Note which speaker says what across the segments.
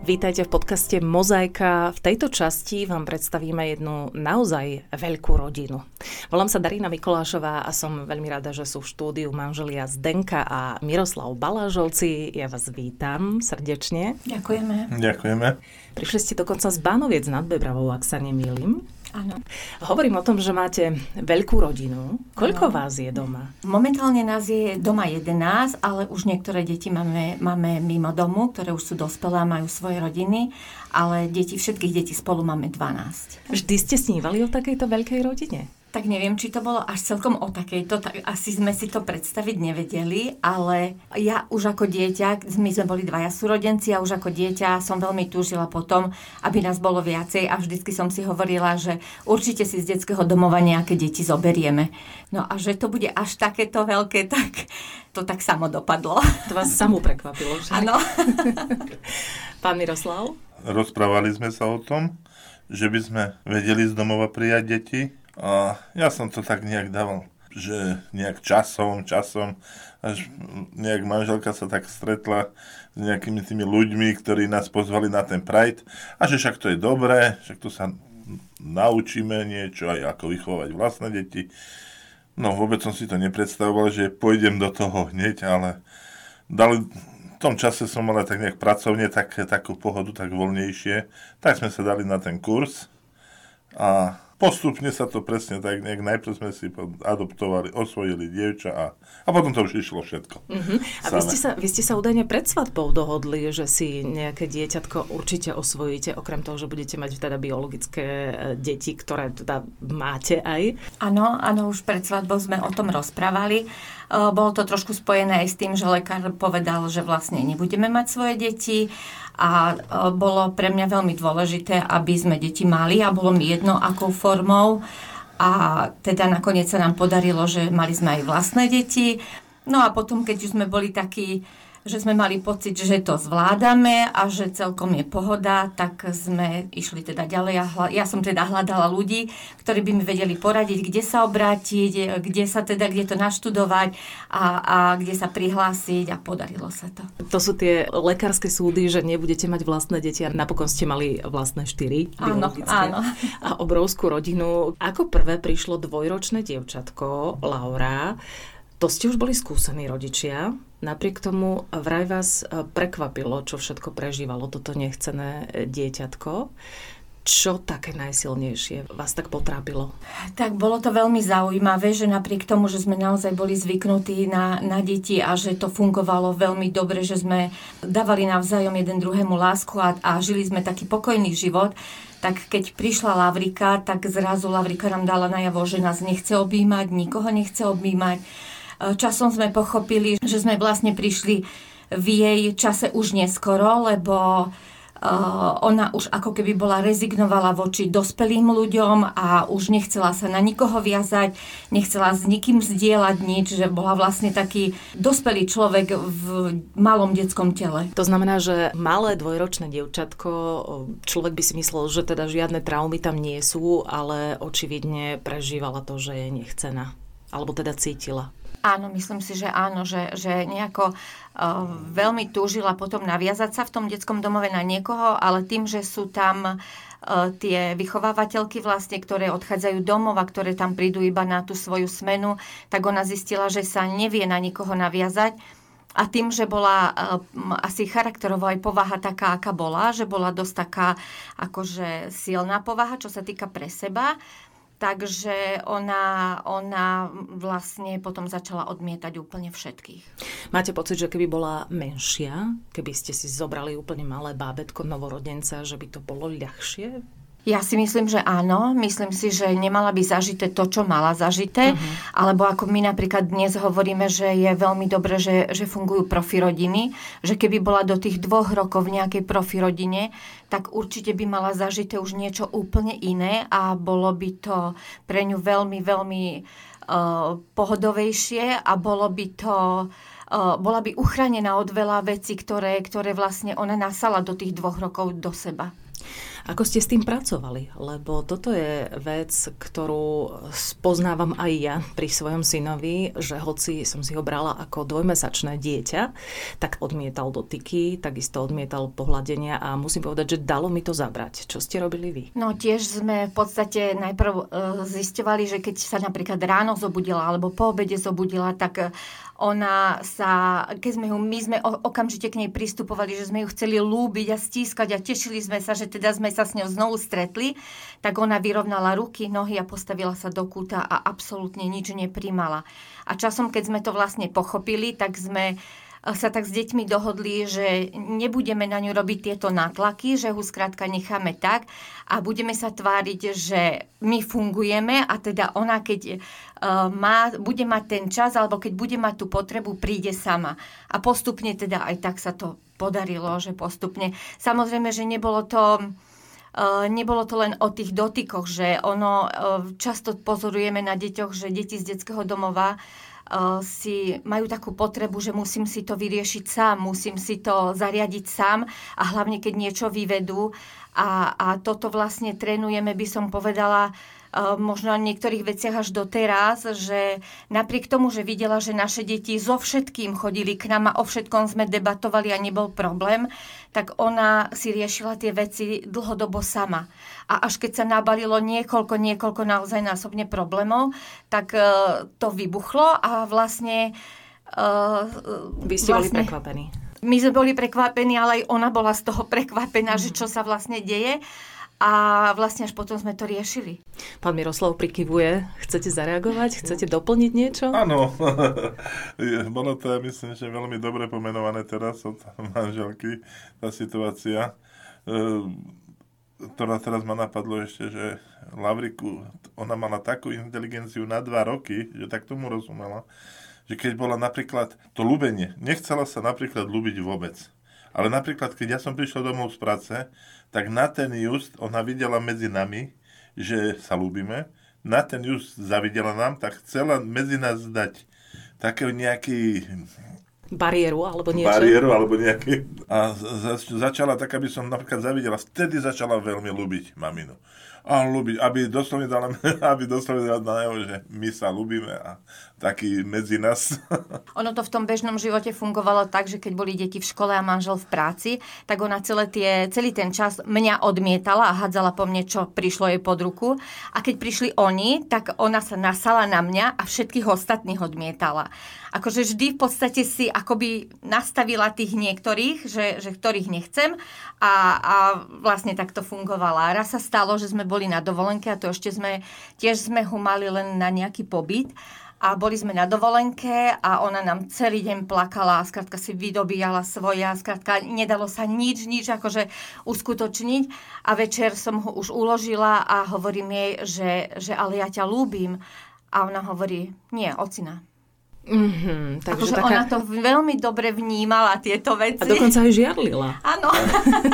Speaker 1: Vítajte v podcaste Mozaika. V tejto časti vám predstavíme jednu naozaj veľkú rodinu. Volám sa Darina Mikolášová a som veľmi rada, že sú v štúdiu manželia Zdenka a Miroslav Balážovci. Ja vás vítam srdečne.
Speaker 2: Ďakujeme.
Speaker 3: Ďakujeme.
Speaker 1: Prišli ste dokonca z Bánoviec nad Bebravou, ak sa nemýlim.
Speaker 2: Áno.
Speaker 1: Hovorím o tom, že máte veľkú rodinu. Koľko ano. vás je doma?
Speaker 2: Momentálne nás je doma 11, ale už niektoré deti máme, máme mimo domu, ktoré už sú dospelé a majú svoje rodiny, ale deti, všetkých detí spolu máme 12.
Speaker 1: Vždy ste snívali o takejto veľkej rodine?
Speaker 2: Tak neviem, či to bolo až celkom o takejto, tak asi sme si to predstaviť nevedeli, ale ja už ako dieťa, my sme boli dvaja súrodenci a už ako dieťa som veľmi túžila potom, aby nás bolo viacej a vždycky som si hovorila, že určite si z detského domova nejaké deti zoberieme. No a že to bude až takéto veľké, tak to tak samo dopadlo.
Speaker 1: To vás samú prekvapilo, že?
Speaker 2: Áno.
Speaker 1: Pán Miroslav?
Speaker 3: Rozprávali sme sa o tom, že by sme vedeli z domova prijať deti, a ja som to tak nejak dával, že nejak časom, časom, až nejak manželka sa tak stretla s nejakými tými ľuďmi, ktorí nás pozvali na ten Pride a že však to je dobré, však tu sa naučíme niečo aj ako vychovať vlastné deti. No vôbec som si to nepredstavoval, že pôjdem do toho hneď, ale dali, v tom čase som mal tak nejak pracovne, tak, takú pohodu, tak voľnejšie. Tak sme sa dali na ten kurz a postupne sa to presne tak nejak, najprv sme si adoptovali, osvojili dievča a, a potom to už išlo všetko.
Speaker 1: Uh-huh. A vy ste, sa, vy ste sa údajne pred svadbou dohodli, že si nejaké dieťatko určite osvojíte, okrem toho, že budete mať teda biologické e, deti, ktoré teda máte aj.
Speaker 2: Áno, áno, už pred svadbou sme o tom rozprávali. E, bolo to trošku spojené aj s tým, že lekár povedal, že vlastne nebudeme mať svoje deti a e, bolo pre mňa veľmi dôležité, aby sme deti mali a bolo mi jedno, akou formou. A teda nakoniec sa nám podarilo, že mali sme aj vlastné deti. No a potom, keď už sme boli takí že sme mali pocit, že to zvládame a že celkom je pohoda, tak sme išli teda ďalej. Ja, hla, ja som teda hľadala ľudí, ktorí by mi vedeli poradiť, kde sa obrátiť, kde sa teda, kde to naštudovať a, a kde sa prihlásiť a podarilo sa to.
Speaker 1: To sú tie lekárske súdy, že nebudete mať vlastné deti a napokon ste mali vlastné štyri
Speaker 2: áno, áno.
Speaker 1: a obrovskú rodinu. Ako prvé prišlo dvojročné dievčatko, Laura. To ste už boli skúsení rodičia. Napriek tomu vraj vás e, prekvapilo, čo všetko prežívalo toto nechcené e, dieťatko. Čo také najsilnejšie vás tak potrápilo?
Speaker 2: Tak bolo to veľmi zaujímavé, že napriek tomu, že sme naozaj boli zvyknutí na, na deti a že to fungovalo veľmi dobre, že sme dávali navzájom jeden druhému lásku a, a žili sme taký pokojný život, tak keď prišla Lavrika, tak zrazu Lavrika nám dala najavo, že nás nechce objímať, nikoho nechce objímať Časom sme pochopili, že sme vlastne prišli v jej čase už neskoro, lebo Uh, ona už ako keby bola rezignovala voči dospelým ľuďom a už nechcela sa na nikoho viazať, nechcela s nikým zdieľať nič, že bola vlastne taký dospelý človek v malom detskom tele.
Speaker 1: To znamená, že malé dvojročné dievčatko, človek by si myslel, že teda žiadne traumy tam nie sú, ale očividne prežívala to, že je nechcená. Alebo teda cítila.
Speaker 2: Áno, myslím si, že áno, že, že nejako uh, veľmi túžila potom naviazať sa v tom detskom domove na niekoho, ale tým, že sú tam uh, tie vychovávateľky vlastne, ktoré odchádzajú domov a ktoré tam prídu iba na tú svoju smenu, tak ona zistila, že sa nevie na nikoho naviazať. A tým, že bola uh, asi charakterovo aj povaha taká, aká bola, že bola dosť taká akože silná povaha, čo sa týka pre seba, Takže ona, ona vlastne potom začala odmietať úplne všetkých.
Speaker 1: Máte pocit, že keby bola menšia, keby ste si zobrali úplne malé bábetko novorodenca, že by to bolo ľahšie
Speaker 2: ja si myslím, že áno. Myslím si, že nemala by zažité to, čo mala zažité. Uh-huh. Alebo ako my napríklad dnes hovoríme, že je veľmi dobré, že, že fungujú profi rodiny. Že keby bola do tých dvoch rokov v nejakej profi rodine, tak určite by mala zažité už niečo úplne iné a bolo by to pre ňu veľmi, veľmi uh, pohodovejšie a bolo by to bola by uchránená od veľa vecí, ktoré, ktoré vlastne ona nasala do tých dvoch rokov do seba.
Speaker 1: Ako ste s tým pracovali? Lebo toto je vec, ktorú spoznávam aj ja pri svojom synovi, že hoci som si ho brala ako dvojmesačné dieťa, tak odmietal dotyky, takisto odmietal pohľadenia a musím povedať, že dalo mi to zabrať. Čo ste robili vy?
Speaker 2: No tiež sme v podstate najprv e, zisťovali, že keď sa napríklad ráno zobudila alebo po obede zobudila, tak ona sa, keď sme ju, my sme okamžite k nej pristupovali, že sme ju chceli lúbiť a stískať a tešili sme sa, že teda sme sa s ňou znovu stretli, tak ona vyrovnala ruky, nohy a postavila sa do kúta a absolútne nič neprimala. A časom, keď sme to vlastne pochopili, tak sme sa tak s deťmi dohodli, že nebudeme na ňu robiť tieto nátlaky, že ho skrátka necháme tak a budeme sa tváriť, že my fungujeme a teda ona, keď uh, má, bude mať ten čas alebo keď bude mať tú potrebu, príde sama. A postupne teda aj tak sa to podarilo, že postupne. Samozrejme, že nebolo to... Uh, nebolo to len o tých dotykoch, že ono uh, často pozorujeme na deťoch, že deti z detského domova si majú takú potrebu, že musím si to vyriešiť sám, musím si to zariadiť sám a hlavne keď niečo vyvedú. A, a toto vlastne trénujeme, by som povedala, možno na niektorých veciach až doteraz, že napriek tomu, že videla, že naše deti so všetkým chodili k nám a o všetkom sme debatovali a nebol problém, tak ona si riešila tie veci dlhodobo sama. A až keď sa nabalilo niekoľko, niekoľko naozaj násobne problémov, tak e, to vybuchlo a vlastne...
Speaker 1: Uh, Vy ste vlastne, boli prekvapení.
Speaker 2: My sme boli prekvapení, ale aj ona bola z toho prekvapená, mm. že čo sa vlastne deje a vlastne až potom sme to riešili.
Speaker 1: Pán Miroslav prikyvuje. Chcete zareagovať? Chcete doplniť niečo?
Speaker 3: Áno. Bolo to, myslím, že veľmi dobre pomenované teraz od manželky, tá situácia, e, ktorá teraz ma napadlo ešte, že Lavriku, ona mala takú inteligenciu na dva roky, že tak tomu rozumela, že keď bola napríklad to ľúbenie, nechcela sa napríklad ľúbiť vôbec. Ale napríklad, keď ja som prišiel domov z práce, tak na ten just ona videla medzi nami, že sa ľúbime, na ten just zavidela nám, tak chcela medzi nás dať takého nejaký
Speaker 1: bariéru alebo niečo.
Speaker 3: Bariéru alebo nejaký... A za, začala tak, aby som napríklad zavidela, vtedy začala veľmi ľúbiť maminu. A ľúbiť, aby doslovne dala, aby doslovne dala najavo, že my sa ľúbime a taký medzi nás.
Speaker 2: Ono to v tom bežnom živote fungovalo tak, že keď boli deti v škole a manžel v práci, tak ona celé tie, celý ten čas mňa odmietala a hádzala po mne, čo prišlo jej pod ruku. A keď prišli oni, tak ona sa nasala na mňa a všetkých ostatných odmietala. Akože vždy v podstate si akoby nastavila tých niektorých, že, že ktorých nechcem a, a vlastne takto fungovala. Raz sa stalo, že sme boli na dovolenke a to ešte sme, tiež sme ho mali len na nejaký pobyt a boli sme na dovolenke a ona nám celý deň plakala a skrátka si vydobíjala svoje a skrátka nedalo sa nič, nič akože uskutočniť. A večer som ho už uložila a hovorím jej, že, že ale ja ťa ľúbim a ona hovorí, nie, ocina,
Speaker 1: Mm-hmm, takže
Speaker 2: akože taká... ona to veľmi dobre vnímala, tieto veci.
Speaker 1: A dokonca aj žiarlila.
Speaker 2: Áno.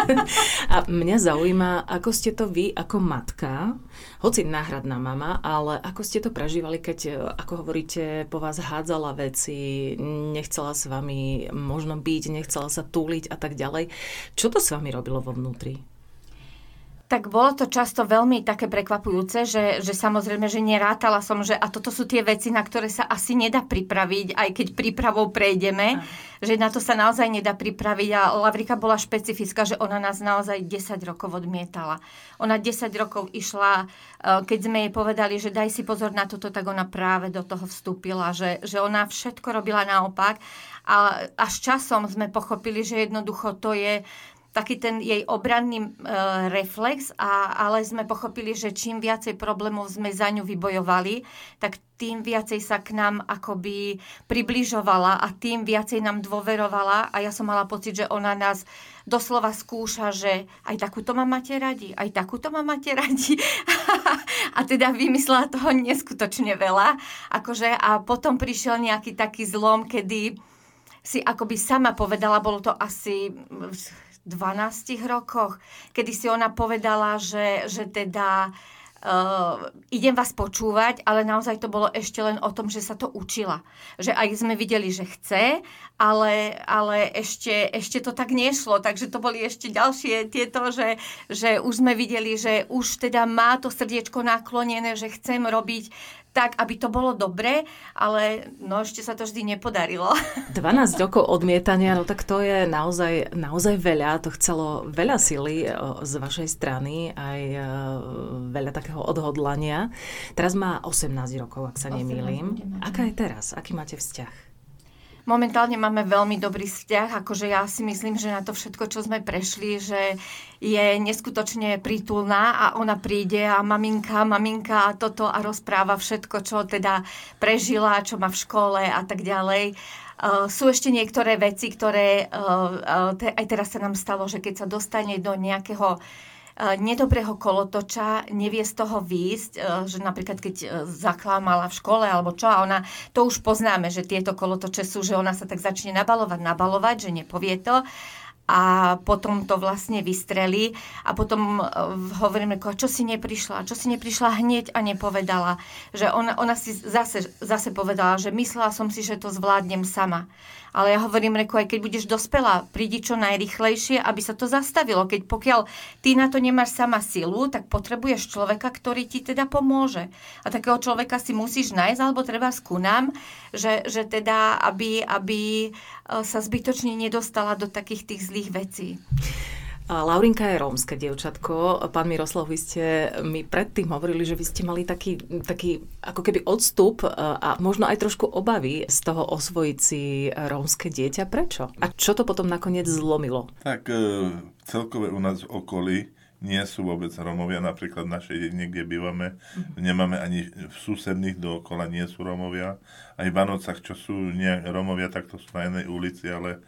Speaker 1: a mňa zaujíma, ako ste to vy ako matka, hoci náhradná mama, ale ako ste to prežívali, keď, ako hovoríte, po vás hádzala veci, nechcela s vami možno byť, nechcela sa túliť a tak ďalej. Čo to s vami robilo vo vnútri?
Speaker 2: Tak bolo to často veľmi také prekvapujúce, že, že samozrejme, že nerátala som, že a toto sú tie veci, na ktoré sa asi nedá pripraviť, aj keď prípravou prejdeme, Aj. že na to sa naozaj nedá pripraviť. A Lavrika bola špecifická, že ona nás naozaj 10 rokov odmietala. Ona 10 rokov išla, e, keď sme jej povedali, že daj si pozor na toto, tak ona práve do toho vstúpila, že, že ona všetko robila naopak. A až časom sme pochopili, že jednoducho to je taký ten jej obranný e, reflex, a, ale sme pochopili, že čím viacej problémov sme za ňu vybojovali, tak tým viacej sa k nám akoby približovala a tým viacej nám dôverovala a ja som mala pocit, že ona nás doslova skúša, že aj takúto ma máte radi, aj takúto ma máte radi. a teda vymyslela toho neskutočne veľa. Akože, a potom prišiel nejaký taký zlom, kedy si akoby sama povedala, bolo to asi 12 rokoch, kedy si ona povedala, že, že teda uh, idem vás počúvať, ale naozaj to bolo ešte len o tom, že sa to učila. Že aj sme videli, že chce, ale, ale ešte, ešte to tak nešlo. Takže to boli ešte ďalšie tieto, že, že už sme videli, že už teda má to srdiečko naklonené, že chcem robiť tak, aby to bolo dobre, ale no ešte sa to vždy nepodarilo.
Speaker 1: 12 rokov odmietania, no tak to je naozaj, naozaj veľa. To chcelo veľa sily e, z vašej strany, aj e, veľa takého odhodlania. Teraz má 18 rokov, ak sa nemýlim. Aká je teraz? Aký máte vzťah?
Speaker 2: Momentálne máme veľmi dobrý vzťah, akože ja si myslím, že na to všetko, čo sme prešli, že je neskutočne prítulná a ona príde a maminka, maminka a toto a rozpráva všetko, čo teda prežila, čo má v škole a tak ďalej. Uh, sú ešte niektoré veci, ktoré uh, uh, te, aj teraz sa nám stalo, že keď sa dostane do nejakého E, nedobrého kolotoča, nevie z toho výjsť, e, že napríklad keď e, zaklámala v škole alebo čo a ona, to už poznáme, že tieto kolotoče sú, že ona sa tak začne nabalovať, nabalovať, že nepovie to a potom to vlastne vystrelí a potom hovoríme, čo si neprišla, čo si neprišla hneď a nepovedala, že ona, ona si zase, zase povedala, že myslela som si, že to zvládnem sama. Ale ja hovorím, reko, aj keď budeš dospelá, prídi čo najrychlejšie, aby sa to zastavilo. Keď pokiaľ ty na to nemáš sama silu, tak potrebuješ človeka, ktorý ti teda pomôže. A takého človeka si musíš nájsť, alebo treba skúnam, že, že teda, aby, aby e, sa zbytočne nedostala do takých tých zlých vecí.
Speaker 1: Laurinka je rómske dievčatko. Pán Miroslav, vy ste mi predtým hovorili, že vy ste mali taký, taký ako keby odstup e, a možno aj trošku obavy z toho osvojiť si rómske dieťa. Prečo? A čo to potom nakoniec zlomilo?
Speaker 3: Tak e, celkové u nás v okolí nie sú vôbec Rómovia, napríklad v našej dedine, kde bývame, mm-hmm. nemáme ani v susedných dookola, nie sú Rómovia. Aj v Vanocach, čo sú nie Rómovia, tak to sú na jednej ulici, ale,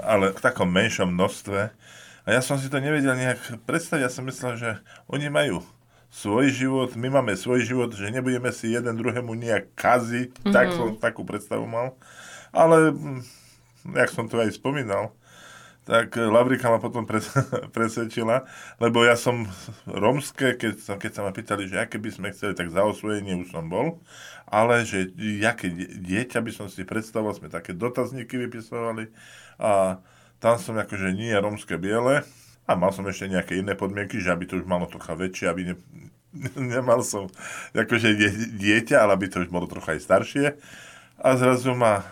Speaker 3: ale v takom menšom množstve. A ja som si to nevedel nejak predstaviť. Ja som myslel, že oni majú svoj život, my máme svoj život, že nebudeme si jeden druhému nejak kaziť. Mm-hmm. Tak som takú predstavu mal. Ale, hm, jak som to aj spomínal, tak Lavrika ma potom presvedčila, lebo ja som romské, keď, som, keď sa ma pýtali, že aké by sme chceli, tak za osvojenie už som bol, ale že jaké dieťa by som si predstavoval, sme také dotazníky vypisovali a tam som akože nie romské biele a mal som ešte nejaké iné podmienky, že aby to už malo trocha väčšie, aby ne, nemal som akože dieťa, ale aby to už bolo trocha aj staršie. A zrazu ma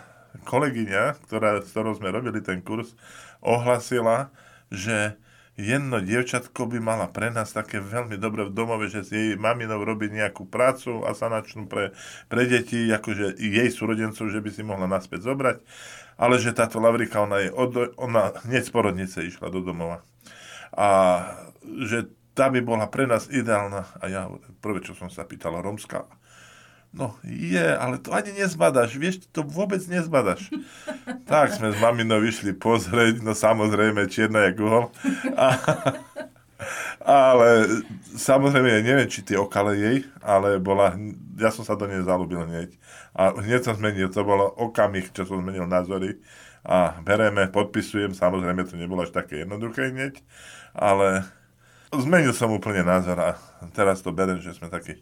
Speaker 3: kolegyňa, ktorá, s ktorou sme robili ten kurz, ohlasila, že jedno dievčatko by mala pre nás také veľmi dobré v domove, že s jej maminou robí nejakú prácu a sanačnú pre, pre deti, akože jej súrodencov, že by si mohla naspäť zobrať ale že táto Lavrika, ona, je od, ona hneď z porodnice išla do domova. A že tá by bola pre nás ideálna. A ja prvé, čo som sa pýtala, romská. No je, ale to ani nezbadaš, vieš, to vôbec nezbadaš. tak sme s maminou vyšli pozrieť, no samozrejme, čierna je uhol. A, ale samozrejme, ja neviem, či tie okale jej, ale bola, ja som sa do nej zalúbil hneď. A hneď som zmenil, to bolo okamih, čo som zmenil názory. A bereme, podpisujem, samozrejme to nebolo až také jednoduché hneď, ale zmenil som úplne názor a teraz to berem, že sme takí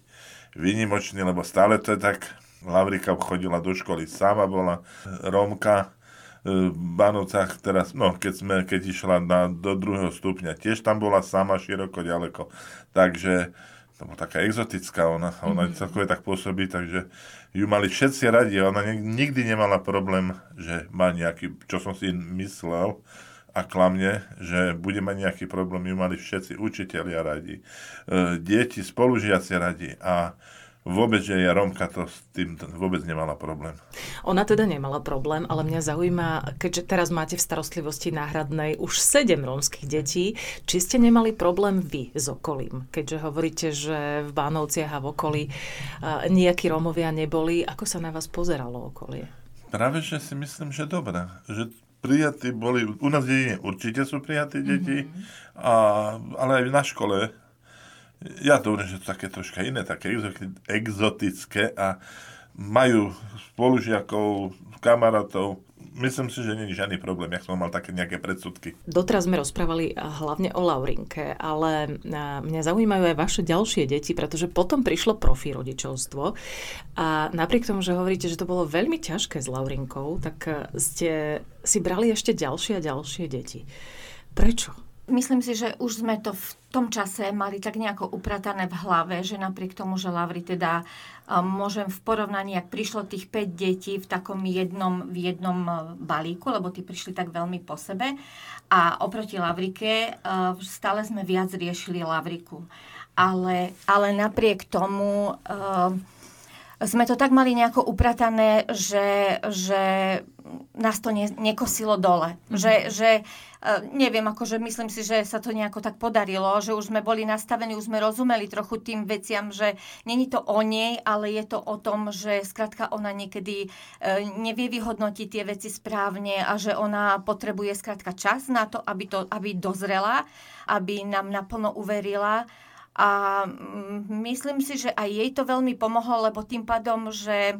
Speaker 3: výnimoční, lebo stále to je tak, Lavrika chodila do školy sama, bola Rómka, v Banovcach teraz, no keď, sme, keď išla na, do druhého stupňa, tiež tam bola sama široko, ďaleko. Takže to bola taká exotická ona, ona mm-hmm. celkové tak pôsobí, takže ju mali všetci radi, ona nikdy nemala problém, že má nejaký, čo som si myslel, a klamne, že bude mať nejaký problém, ju mali všetci učiteľia radi, e, deti, spolužiaci radi a vôbec, že je Romka, to s tým vôbec nemala problém.
Speaker 1: Ona teda nemala problém, ale mňa zaujíma, keďže teraz máte v starostlivosti náhradnej už sedem rómskych detí, či ste nemali problém vy s okolím? Keďže hovoríte, že v Bánovciach a v okolí nejakí Rómovia neboli, ako sa na vás pozeralo okolie?
Speaker 3: Práve, že si myslím, že dobré. Že prijatí boli, u nás dedine určite sú prijatí deti, mm-hmm. a, ale aj na škole ja to že to také troška iné, také exotické a majú spolužiakov, kamarátov, myslím si, že není žiadny problém, jak som mal také nejaké predsudky.
Speaker 1: Doteraz sme rozprávali hlavne o Laurinke, ale mňa zaujímajú aj vaše ďalšie deti, pretože potom prišlo profi rodičovstvo a napriek tomu, že hovoríte, že to bolo veľmi ťažké s Laurinkou, tak ste si brali ešte ďalšie a ďalšie deti. Prečo?
Speaker 2: Myslím si, že už sme to v tom čase mali tak nejako upratané v hlave, že napriek tomu, že Lavry teda môžem v porovnaní, ak prišlo tých 5 detí v takom jednom, v jednom uh, balíku, lebo tí prišli tak veľmi po sebe a oproti Lavrike uh, stále sme viac riešili Lavriku. Ale, ale napriek tomu uh, sme to tak mali nejako upratané, že, že nás to ne, nekosilo dole. Mm-hmm. Že, že e, neviem, akože myslím si, že sa to nejako tak podarilo, že už sme boli nastavení, už sme rozumeli trochu tým veciam, že není to o nej, ale je to o tom, že skrátka ona niekedy e, nevie vyhodnotiť tie veci správne a že ona potrebuje skrátka čas na to, aby, to, aby dozrela, aby nám naplno uverila a mm, myslím si, že aj jej to veľmi pomohlo, lebo tým pádom, že e,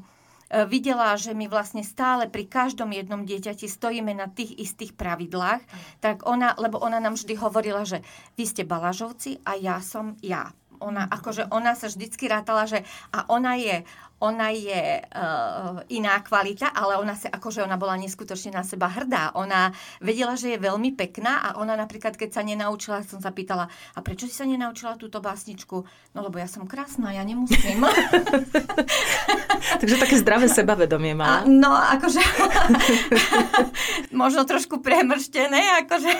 Speaker 2: videla, že my vlastne stále pri každom jednom dieťati stojíme na tých istých pravidlách, tak ona, lebo ona nám vždy hovorila, že vy ste balažovci a ja som ja. Ona, akože ona sa vždycky rátala, že a ona je ona je uh, iná kvalita, ale ona sa, akože ona bola neskutočne na seba hrdá. Ona vedela, že je veľmi pekná a ona napríklad, keď sa nenaučila, som sa pýtala, a prečo si sa nenaučila túto básničku? No lebo ja som krásna, ja nemusím.
Speaker 1: Takže také zdravé sebavedomie má.
Speaker 2: A, no, akože možno trošku premrštené, akože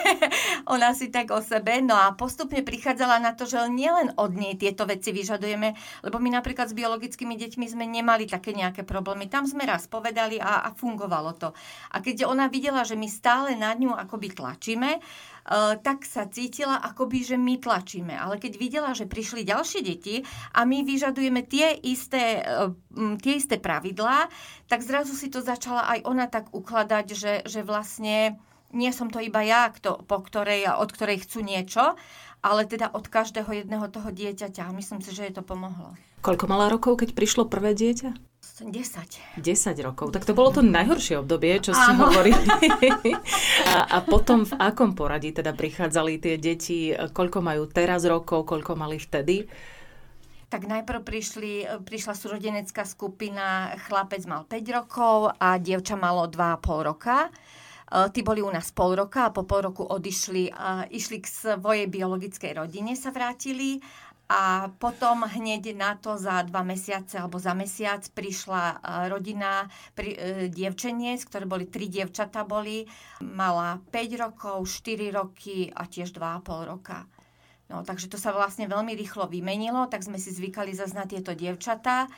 Speaker 2: ona si tak o sebe. No a postupne prichádzala na to, že nielen od nej tieto veci vyžadujeme, lebo my napríklad s biologickými deťmi sme nemali také nejaké problémy. Tam sme raz povedali a, a fungovalo to. A keď ona videla, že my stále na ňu akoby tlačíme, uh, tak sa cítila akoby, že my tlačíme. Ale keď videla, že prišli ďalšie deti a my vyžadujeme tie isté, uh, tie isté pravidlá, tak zrazu si to začala aj ona tak ukladať, že, že vlastne nie som to iba ja, kto, po ktorej, od ktorej chcú niečo, ale teda od každého jedného toho dieťaťa. Myslím si, že jej to pomohlo.
Speaker 1: Koľko mala rokov, keď prišlo prvé dieťa?
Speaker 2: 10.
Speaker 1: 10 rokov. Tak to bolo to najhoršie obdobie, čo ste Áno. hovorili. a, a potom v akom poradí teda prichádzali tie deti? Koľko majú teraz rokov, koľko mali vtedy?
Speaker 2: tak najprv prišli, prišla súrodenecká skupina, chlapec mal 5 rokov a dievča malo 2,5 roka. Eh, tí boli u nás pol roka a po pol roku odišli, a išli k svojej biologickej rodine, sa vrátili a potom hneď na to za dva mesiace alebo za mesiac prišla eh, rodina pri, e, dievčeniec, ktoré boli tri dievčata boli. Mala 5 rokov, 4 roky a tiež 2,5 roka. No, takže to sa vlastne veľmi rýchlo vymenilo, tak sme si zvykali zase na tieto dievčatá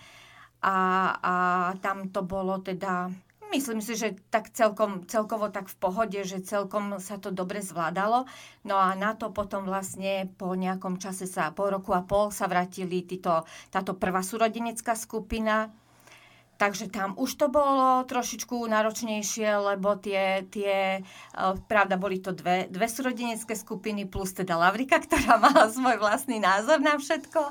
Speaker 2: a, a tam to bolo teda Myslím si, že tak celkom, celkovo tak v pohode, že celkom sa to dobre zvládalo. No a na to potom vlastne po nejakom čase sa, po roku a pol sa vrátili títo, táto prvá súrodenecká skupina, Takže tam už to bolo trošičku náročnejšie, lebo tie, tie e, pravda, boli to dve, dve súrodenecké skupiny plus teda Lavrika, ktorá mala svoj vlastný názor na všetko.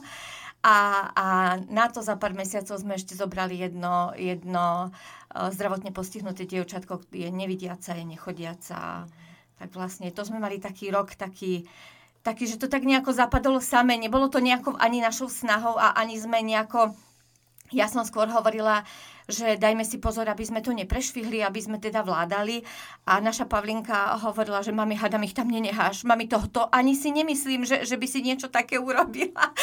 Speaker 2: A, a na to za pár mesiacov sme ešte zobrali jedno, jedno uh, zdravotne postihnuté dievčatko, je nevidiaca, je nechodiaca. Tak vlastne to sme mali taký rok, taký, taký, že to tak nejako zapadlo samé. Nebolo to nejako ani našou snahou a ani sme nejako... Ja som skôr hovorila, že dajme si pozor, aby sme to neprešvihli, aby sme teda vládali. A naša Pavlinka hovorila, že mami, hadam ich tam nenecháš. Mami, tohto ani si nemyslím, že, že by si niečo také urobila.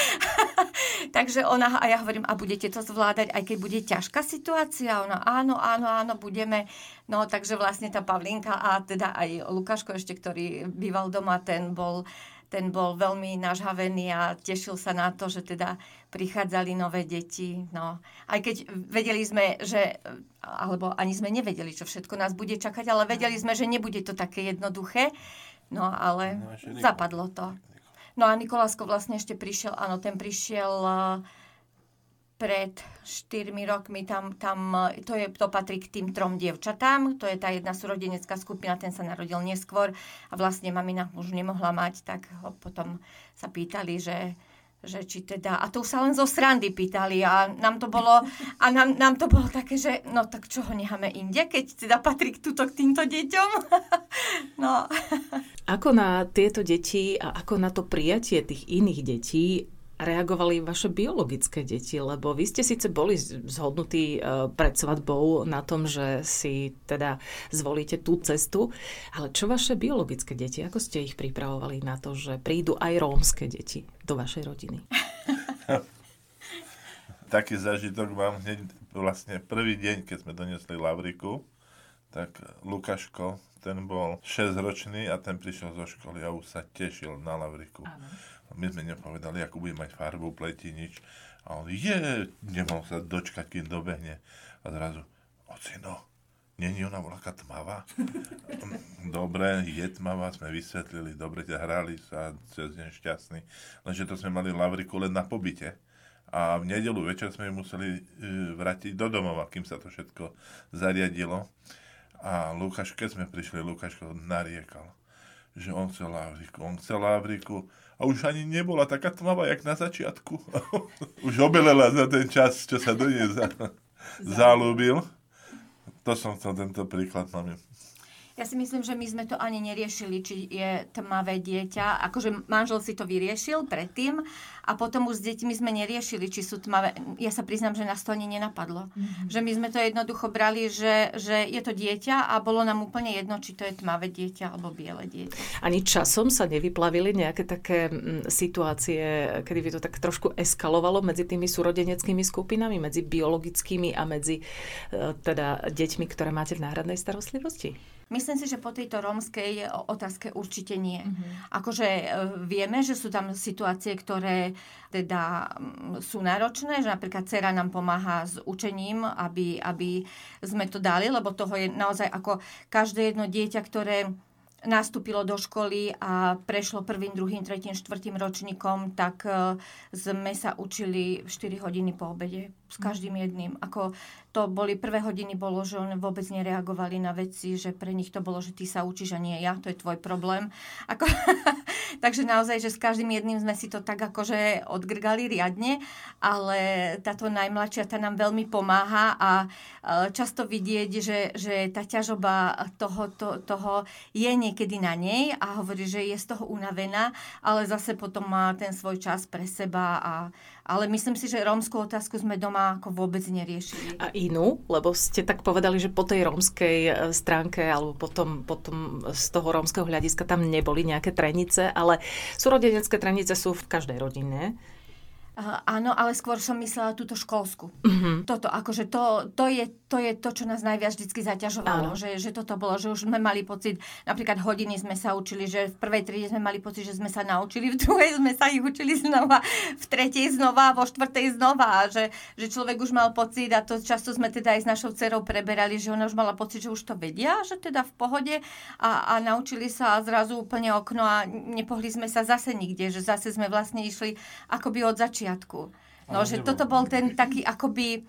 Speaker 2: Takže ona, a ja hovorím, a budete to zvládať, aj keď bude ťažká situácia? Ona, áno, áno, áno, budeme. No, takže vlastne tá Pavlinka a teda aj Lukáško ešte, ktorý býval doma, ten bol ten bol veľmi nažhavený a tešil sa na to, že teda prichádzali nové deti. No. Aj keď vedeli sme, že, alebo ani sme nevedeli, čo všetko nás bude čakať, ale vedeli sme, že nebude to také jednoduché. No ale no, zapadlo to. No a Nikolásko vlastne ešte prišiel, áno, ten prišiel pred 4 rokmi, tam, tam to, je, to patrí k tým trom dievčatám, to je tá jedna súrodenecká skupina, ten sa narodil neskôr a vlastne mamina už nemohla mať, tak ho potom sa pýtali, že že či teda, a to už sa len zo srandy pýtali a nám to bolo, a nám, nám to bolo také, že no tak čo ho necháme inde, keď teda patrí k, túto, k týmto deťom. no.
Speaker 1: Ako na tieto deti a ako na to prijatie tých iných detí reagovali vaše biologické deti? Lebo vy ste síce boli zhodnutí e, pred svadbou na tom, že si teda zvolíte tú cestu, ale čo vaše biologické deti? Ako ste ich pripravovali na to, že prídu aj rómske deti do vašej rodiny?
Speaker 3: Taký zážitok mám hneď vlastne prvý deň, keď sme donesli Lavriku, tak Lukáško, ten bol 6-ročný a ten prišiel zo školy a už sa tešil na Lavriku. Áno my sme nepovedali, ako bude mať farbu, pleti, nič. A on je, nemohol sa dočkať, kým dobehne. A zrazu, ocino, není ona voľaká tmavá? dobre, je tmavá, sme vysvetlili, dobre, ťa hrali sa cez deň šťastný. Lenže to sme mali lavriku len na pobyte. A v nedelu večer sme ju museli e, vrátiť do domova, kým sa to všetko zariadilo. A Lukáš, keď sme prišli, Lukáško nariekal, že on chcel Lavriku. On chcel Lavriku a už ani nebola taká tmavá, jak na začiatku. už obelela za ten čas, čo sa do nej za, zalúbil. To som chcel tento príklad máme
Speaker 2: ja si myslím, že my sme to ani neriešili, či je tmavé dieťa. Akože manžel si to vyriešil predtým a potom už s deťmi sme neriešili, či sú tmavé. Ja sa priznám, že nás to ani nenapadlo. Mm-hmm. Že my sme to jednoducho brali, že, že je to dieťa a bolo nám úplne jedno, či to je tmavé dieťa alebo biele dieťa.
Speaker 1: Ani časom sa nevyplavili nejaké také mm, situácie, kedy by to tak trošku eskalovalo medzi tými súrodeneckými skupinami, medzi biologickými a medzi e, teda deťmi, ktoré máte v náhradnej starostlivosti?
Speaker 2: Myslím si, že po tejto rómskej otázke určite nie. Mm-hmm. Akože e, vieme, že sú tam situácie, ktoré teda sú náročné, že napríklad dcera nám pomáha s učením, aby, aby sme to dali, lebo toho je naozaj ako každé jedno dieťa, ktoré nastúpilo do školy a prešlo prvým, druhým, tretím, štvrtým ročníkom, tak e, sme sa učili 4 hodiny po obede s každým jedným. Ako to boli prvé hodiny, bolo, že on vôbec nereagovali na veci, že pre nich to bolo, že ty sa učíš a nie ja, to je tvoj problém. Ako, takže naozaj, že s každým jedným sme si to tak akože odgrgali riadne, ale táto najmladšia tá nám veľmi pomáha a e, často vidieť, že, že tá ťažoba toho, to, toho je niekedy na nej a hovorí, že je z toho unavená, ale zase potom má ten svoj čas pre seba a, ale myslím si, že rómskú otázku sme doma ako vôbec neriešili.
Speaker 1: A inú? Lebo ste tak povedali, že po tej rómskej e, stránke alebo potom, potom z toho rómskeho hľadiska tam neboli nejaké trenice, ale súrodenecké trenice sú v každej rodine.
Speaker 2: Uh, áno, ale skôr som myslela túto školskú. Uh-huh. Toto, akože to, to, je, to je to, čo nás najviac vždy zaťažovalo. Že, že toto bolo, že už sme mali pocit, napríklad hodiny sme sa učili, že v prvej triede sme mali pocit, že sme sa naučili, v druhej sme sa ich učili znova, v tretej znova, vo štvrtej znova. A že, že človek už mal pocit, a to často sme teda aj s našou dcerou preberali, že ona už mala pocit, že už to vedia, že teda v pohode a, a naučili sa a zrazu úplne okno a nepohli sme sa zase nikde, že zase sme vlastne išli akoby od začiatku. No, že toto bol ten taký akoby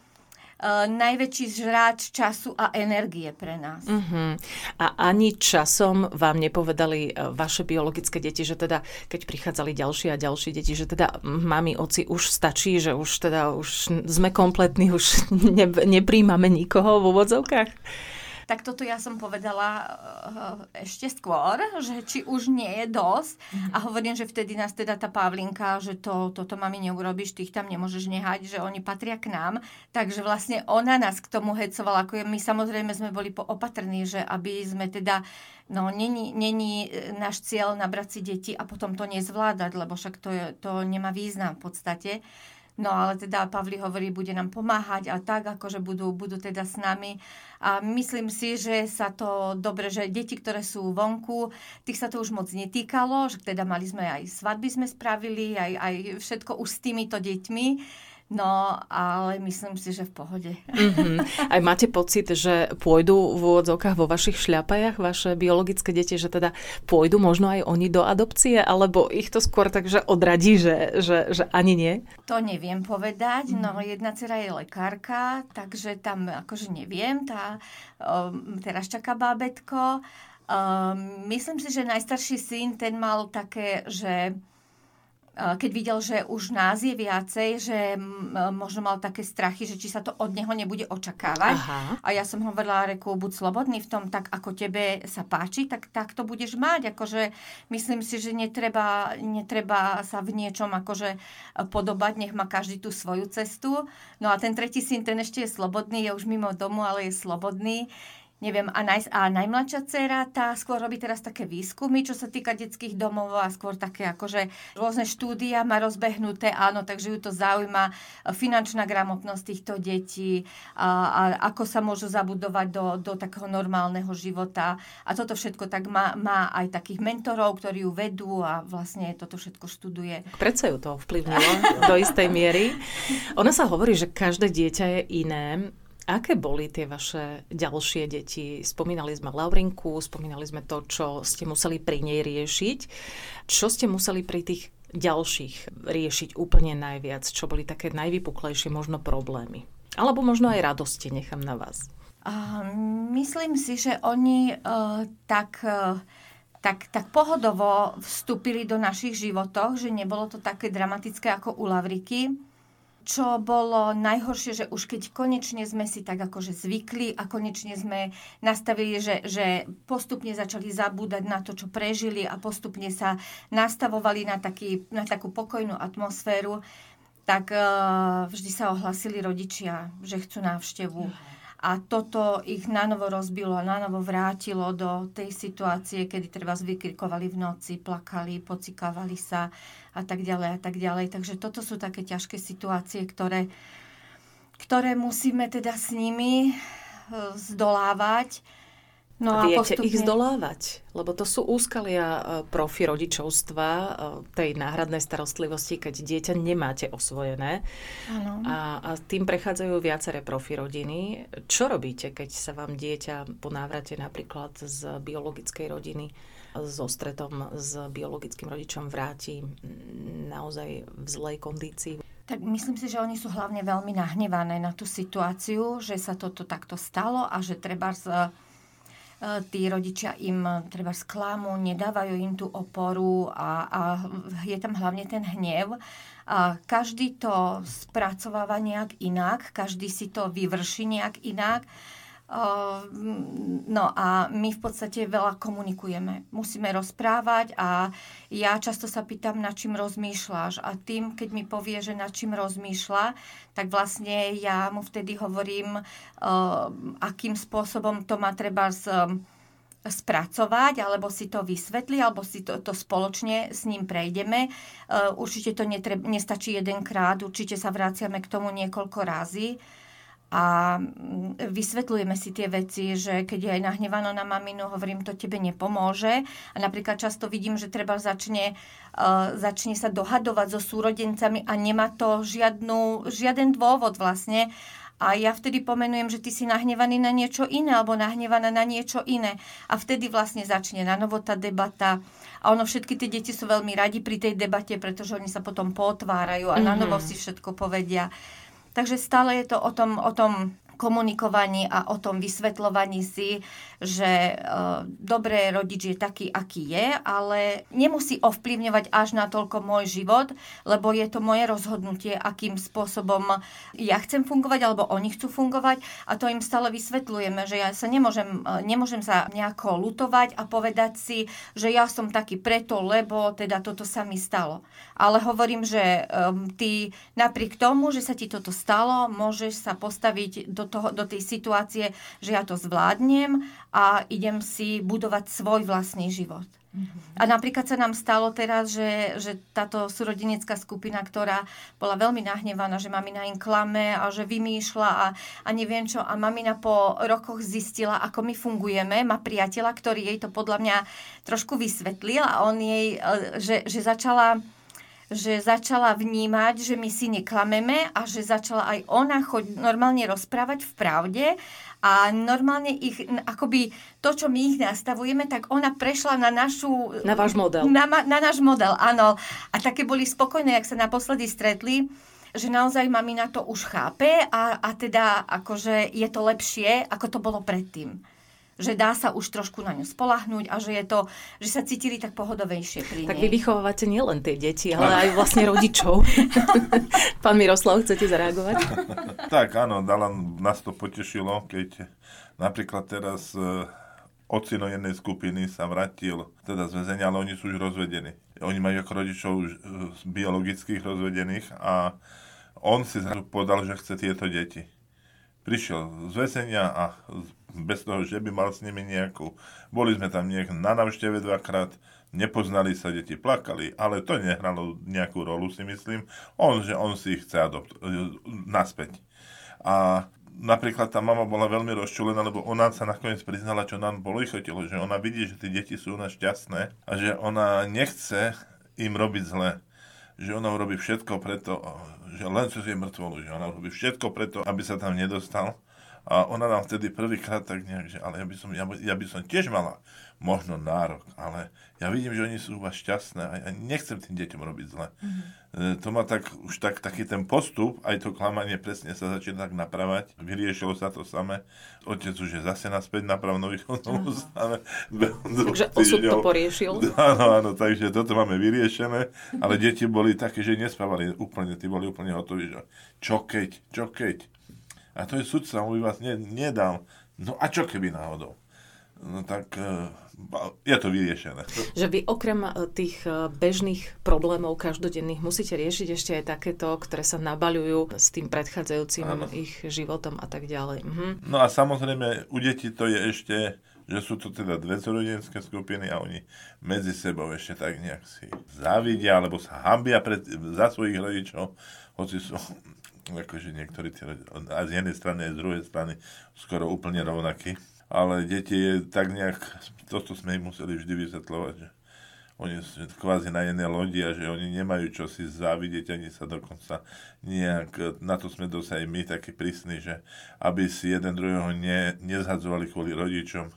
Speaker 2: najväčší žráč času a energie pre nás.
Speaker 1: Uh-huh. A ani časom vám nepovedali uh, vaše biologické deti, že teda, keď prichádzali ďalšie a ďalšie deti, že teda mami, oci, už stačí, že už teda už sme kompletní, už ne, nepríjmame nikoho v úvodzovkách?
Speaker 2: Tak toto ja som povedala uh, ešte skôr, že či už nie je dosť. Mm-hmm. A hovorím, že vtedy nás teda tá Pavlinka, že to, toto mami neurobiš, ty ich tam nemôžeš nehať, že oni patria k nám. Takže vlastne ona nás k tomu hecovala. Ako my samozrejme sme boli opatrní, že aby sme teda No, není, není e, náš cieľ nabrať si deti a potom to nezvládať, lebo však to, je, to nemá význam v podstate. No ale teda Pavli hovorí, bude nám pomáhať a tak, akože budú, budú teda s nami. A myslím si, že sa to dobre, že deti, ktoré sú vonku, tých sa to už moc netýkalo, že teda mali sme aj svadby sme spravili, aj, aj všetko už s týmito deťmi. No, ale myslím si, že v pohode.
Speaker 1: Mm-hmm. Aj máte pocit, že pôjdu v úvodzovkách vo vašich šľapajach vaše biologické deti, že teda pôjdu možno aj oni do adopcie, alebo ich to skôr tak, že odradí, že, že, že ani nie?
Speaker 2: To neviem povedať. Mm-hmm. No, jedna dcera je lekárka, takže tam akože neviem. Tá um, teraz čaká bábetko. Um, myslím si, že najstarší syn, ten mal také, že keď videl, že už nás je viacej, že možno mal také strachy, že či sa to od neho nebude očakávať. Aha. A ja som hovorila, Reku, buď slobodný v tom, tak ako tebe sa páči, tak, tak to budeš mať. Akože myslím si, že netreba, netreba sa v niečom akože podobať, nech má každý tú svoju cestu. No a ten tretí syn, ten ešte je slobodný, je už mimo domu, ale je slobodný neviem, a, naj, a najmladšia dcera, tá skôr robí teraz také výskumy, čo sa týka detských domov a skôr také akože rôzne štúdia má rozbehnuté, áno, takže ju to zaujíma finančná gramotnosť týchto detí a, a ako sa môžu zabudovať do, do takého normálneho života a toto všetko tak má, má aj takých mentorov, ktorí ju vedú a vlastne toto všetko študuje.
Speaker 1: Prečo ju to ovplyvnilo do istej miery? Ona sa hovorí, že každé dieťa je iné Aké boli tie vaše ďalšie deti? Spomínali sme Laurinku, spomínali sme to, čo ste museli pri nej riešiť. Čo ste museli pri tých ďalších riešiť úplne najviac? Čo boli také najvypuklejšie možno problémy? Alebo možno aj radosti, nechám na vás.
Speaker 2: Uh, myslím si, že oni uh, tak... Uh, tak, tak pohodovo vstúpili do našich životov, že nebolo to také dramatické ako u Lavriky čo bolo najhoršie, že už keď konečne sme si tak akože zvykli a konečne sme nastavili, že, že postupne začali zabúdať na to, čo prežili a postupne sa nastavovali na, taký, na takú pokojnú atmosféru, tak uh, vždy sa ohlasili rodičia, že chcú návštevu. Mhm a toto ich nanovo rozbilo, nanovo vrátilo do tej situácie, kedy treba vykrikovali v noci, plakali, pocikávali sa a tak ďalej a tak ďalej. Takže toto sú také ťažké situácie, ktoré, ktoré musíme teda s nimi e, zdolávať
Speaker 1: No a viete postupne... ich zdolávať, lebo to sú úskalia e, profi rodičovstva, e, tej náhradnej starostlivosti, keď dieťa nemáte osvojené. Ano. A, a tým prechádzajú viaceré profi rodiny. Čo robíte, keď sa vám dieťa po návrate napríklad z biologickej rodiny so stretom s biologickým rodičom vráti naozaj v zlej kondícii?
Speaker 2: Tak myslím si, že oni sú hlavne veľmi nahnevané na tú situáciu, že sa toto takto stalo a že treba z tí rodičia im treba sklamu, nedávajú im tú oporu a, a je tam hlavne ten hnev. A každý to spracováva nejak inak, každý si to vyvrší nejak inak. Ehm, no a my v podstate veľa komunikujeme. Musíme rozprávať a ja často sa pýtam, na čím rozmýšľaš. A tým, keď mi povie, že na čím rozmýšľa, tak vlastne ja mu vtedy hovorím, ehm, akým spôsobom to má treba z spracovať, alebo si to vysvetli, alebo si to, to spoločne s ním prejdeme. Uh, určite to netreb, nestačí jedenkrát, určite sa vraciame k tomu niekoľko razy a mm, vysvetľujeme si tie veci, že keď je aj nahnevano na maminu, hovorím, to tebe nepomôže. A napríklad často vidím, že treba začne, uh, začne sa dohadovať so súrodencami a nemá to žiadnu, žiaden dôvod vlastne. A ja vtedy pomenujem, že ty si nahnevaný na niečo iné alebo nahnevaná na niečo iné. A vtedy vlastne začne na novo tá debata. A ono, všetky tie deti sú veľmi radi pri tej debate, pretože oni sa potom potvárajú a mm-hmm. na novo si všetko povedia. Takže stále je to o tom, o tom komunikovaní a o tom vysvetľovaní si, že e, dobré rodič je taký, aký je, ale nemusí ovplyvňovať až na toľko môj život, lebo je to moje rozhodnutie, akým spôsobom ja chcem fungovať, alebo oni chcú fungovať a to im stále vysvetľujeme, že ja sa nemôžem, e, nemôžem sa nejako lutovať a povedať si, že ja som taký preto, lebo teda toto sa mi stalo. Ale hovorím, že um, ty napriek tomu, že sa ti toto stalo, môžeš sa postaviť do toho, do tej situácie, že ja to zvládnem a idem si budovať svoj vlastný život. A napríklad sa nám stalo teraz, že, že táto súrodenecká skupina, ktorá bola veľmi nahnevaná, že mamina im klame a že vymýšľa a, a neviem čo. A mamina po rokoch zistila, ako my fungujeme. Má priateľa, ktorý jej to podľa mňa trošku vysvetlil a on jej, e, že, že začala že začala vnímať, že my si neklameme a že začala aj ona choď normálne rozprávať v pravde a normálne ich, akoby to, čo my ich nastavujeme, tak ona prešla na našu...
Speaker 1: Na váš model.
Speaker 2: Na, na náš model, áno. A také boli spokojné, jak sa naposledy stretli že naozaj mamina to už chápe a, a teda akože je to lepšie, ako to bolo predtým. Že dá sa už trošku na ňu spolahnúť a že je to, že sa cítili tak pohodovejšie pri
Speaker 1: Tak
Speaker 2: nej.
Speaker 1: vy vychovávate nielen tie deti, ale aj vlastne rodičov. Pán Miroslav, chcete zareagovať?
Speaker 3: tak áno, dala, nás to potešilo, keď napríklad teraz e, ocino jednej skupiny sa vrátil teda z väzenia, ale oni sú už rozvedení. Oni majú ako rodičov už, e, biologických rozvedených a on si zrazu povedal, že chce tieto deti. Prišiel z väzenia a bez toho, že by mal s nimi nejakú... Boli sme tam nejak na navšteve dvakrát, nepoznali sa, deti plakali, ale to nehralo nejakú rolu, si myslím. On, že on si ich chce adopt- naspäť. A napríklad tá mama bola veľmi rozčulená, lebo ona sa nakoniec priznala, čo nám bolo chotilo, že ona vidí, že tie deti sú nás šťastné a že ona nechce im robiť zle. Že ona urobí všetko preto, že len cez jej mŕtvolu, že ona urobí všetko preto, aby sa tam nedostal. A ona nám vtedy prvýkrát tak nejak, že ale ja by som, ja, ja by som tiež mala možno nárok, ale ja vidím, že oni sú vás šťastné a ja nechcem tým deťom robiť zle. Mm-hmm. To má tak, už tak, taký ten postup, aj to klamanie presne sa začína tak napravať. Vyriešilo sa to samé. Otec už je zase naspäť na právnom výchovnom ústave.
Speaker 1: Takže osud to poriešil.
Speaker 3: Áno, áno, takže toto máme vyriešené, ale deti boli také, že nespávali úplne, tí boli úplne hotoví, že čo keď, čo keď. A to je sudca, on by vás ne, nedal. No a čo keby náhodou? No tak e, je to vyriešené.
Speaker 1: Že vy okrem e, tých e, bežných problémov každodenných musíte riešiť ešte aj takéto, ktoré sa nabaľujú s tým predchádzajúcim
Speaker 3: Áno.
Speaker 1: ich životom a tak ďalej. Mhm.
Speaker 3: No a samozrejme, u detí to je ešte, že sú to teda dve zorodenské skupiny a oni medzi sebou ešte tak nejak si závidia, alebo sa hambia pred, za svojich rodičov, hoci sú akože niektorí tí a z jednej strany, aj z druhej strany skoro úplne rovnakí. Ale deti je tak nejak, toto sme im museli vždy vysvetľovať, že oni sú kvázi na jednej lodi a že oni nemajú čo si závidieť, ani sa dokonca nejak, na to sme dosť aj my takí prísni, že aby si jeden druhého ne, nezhadzovali kvôli rodičom,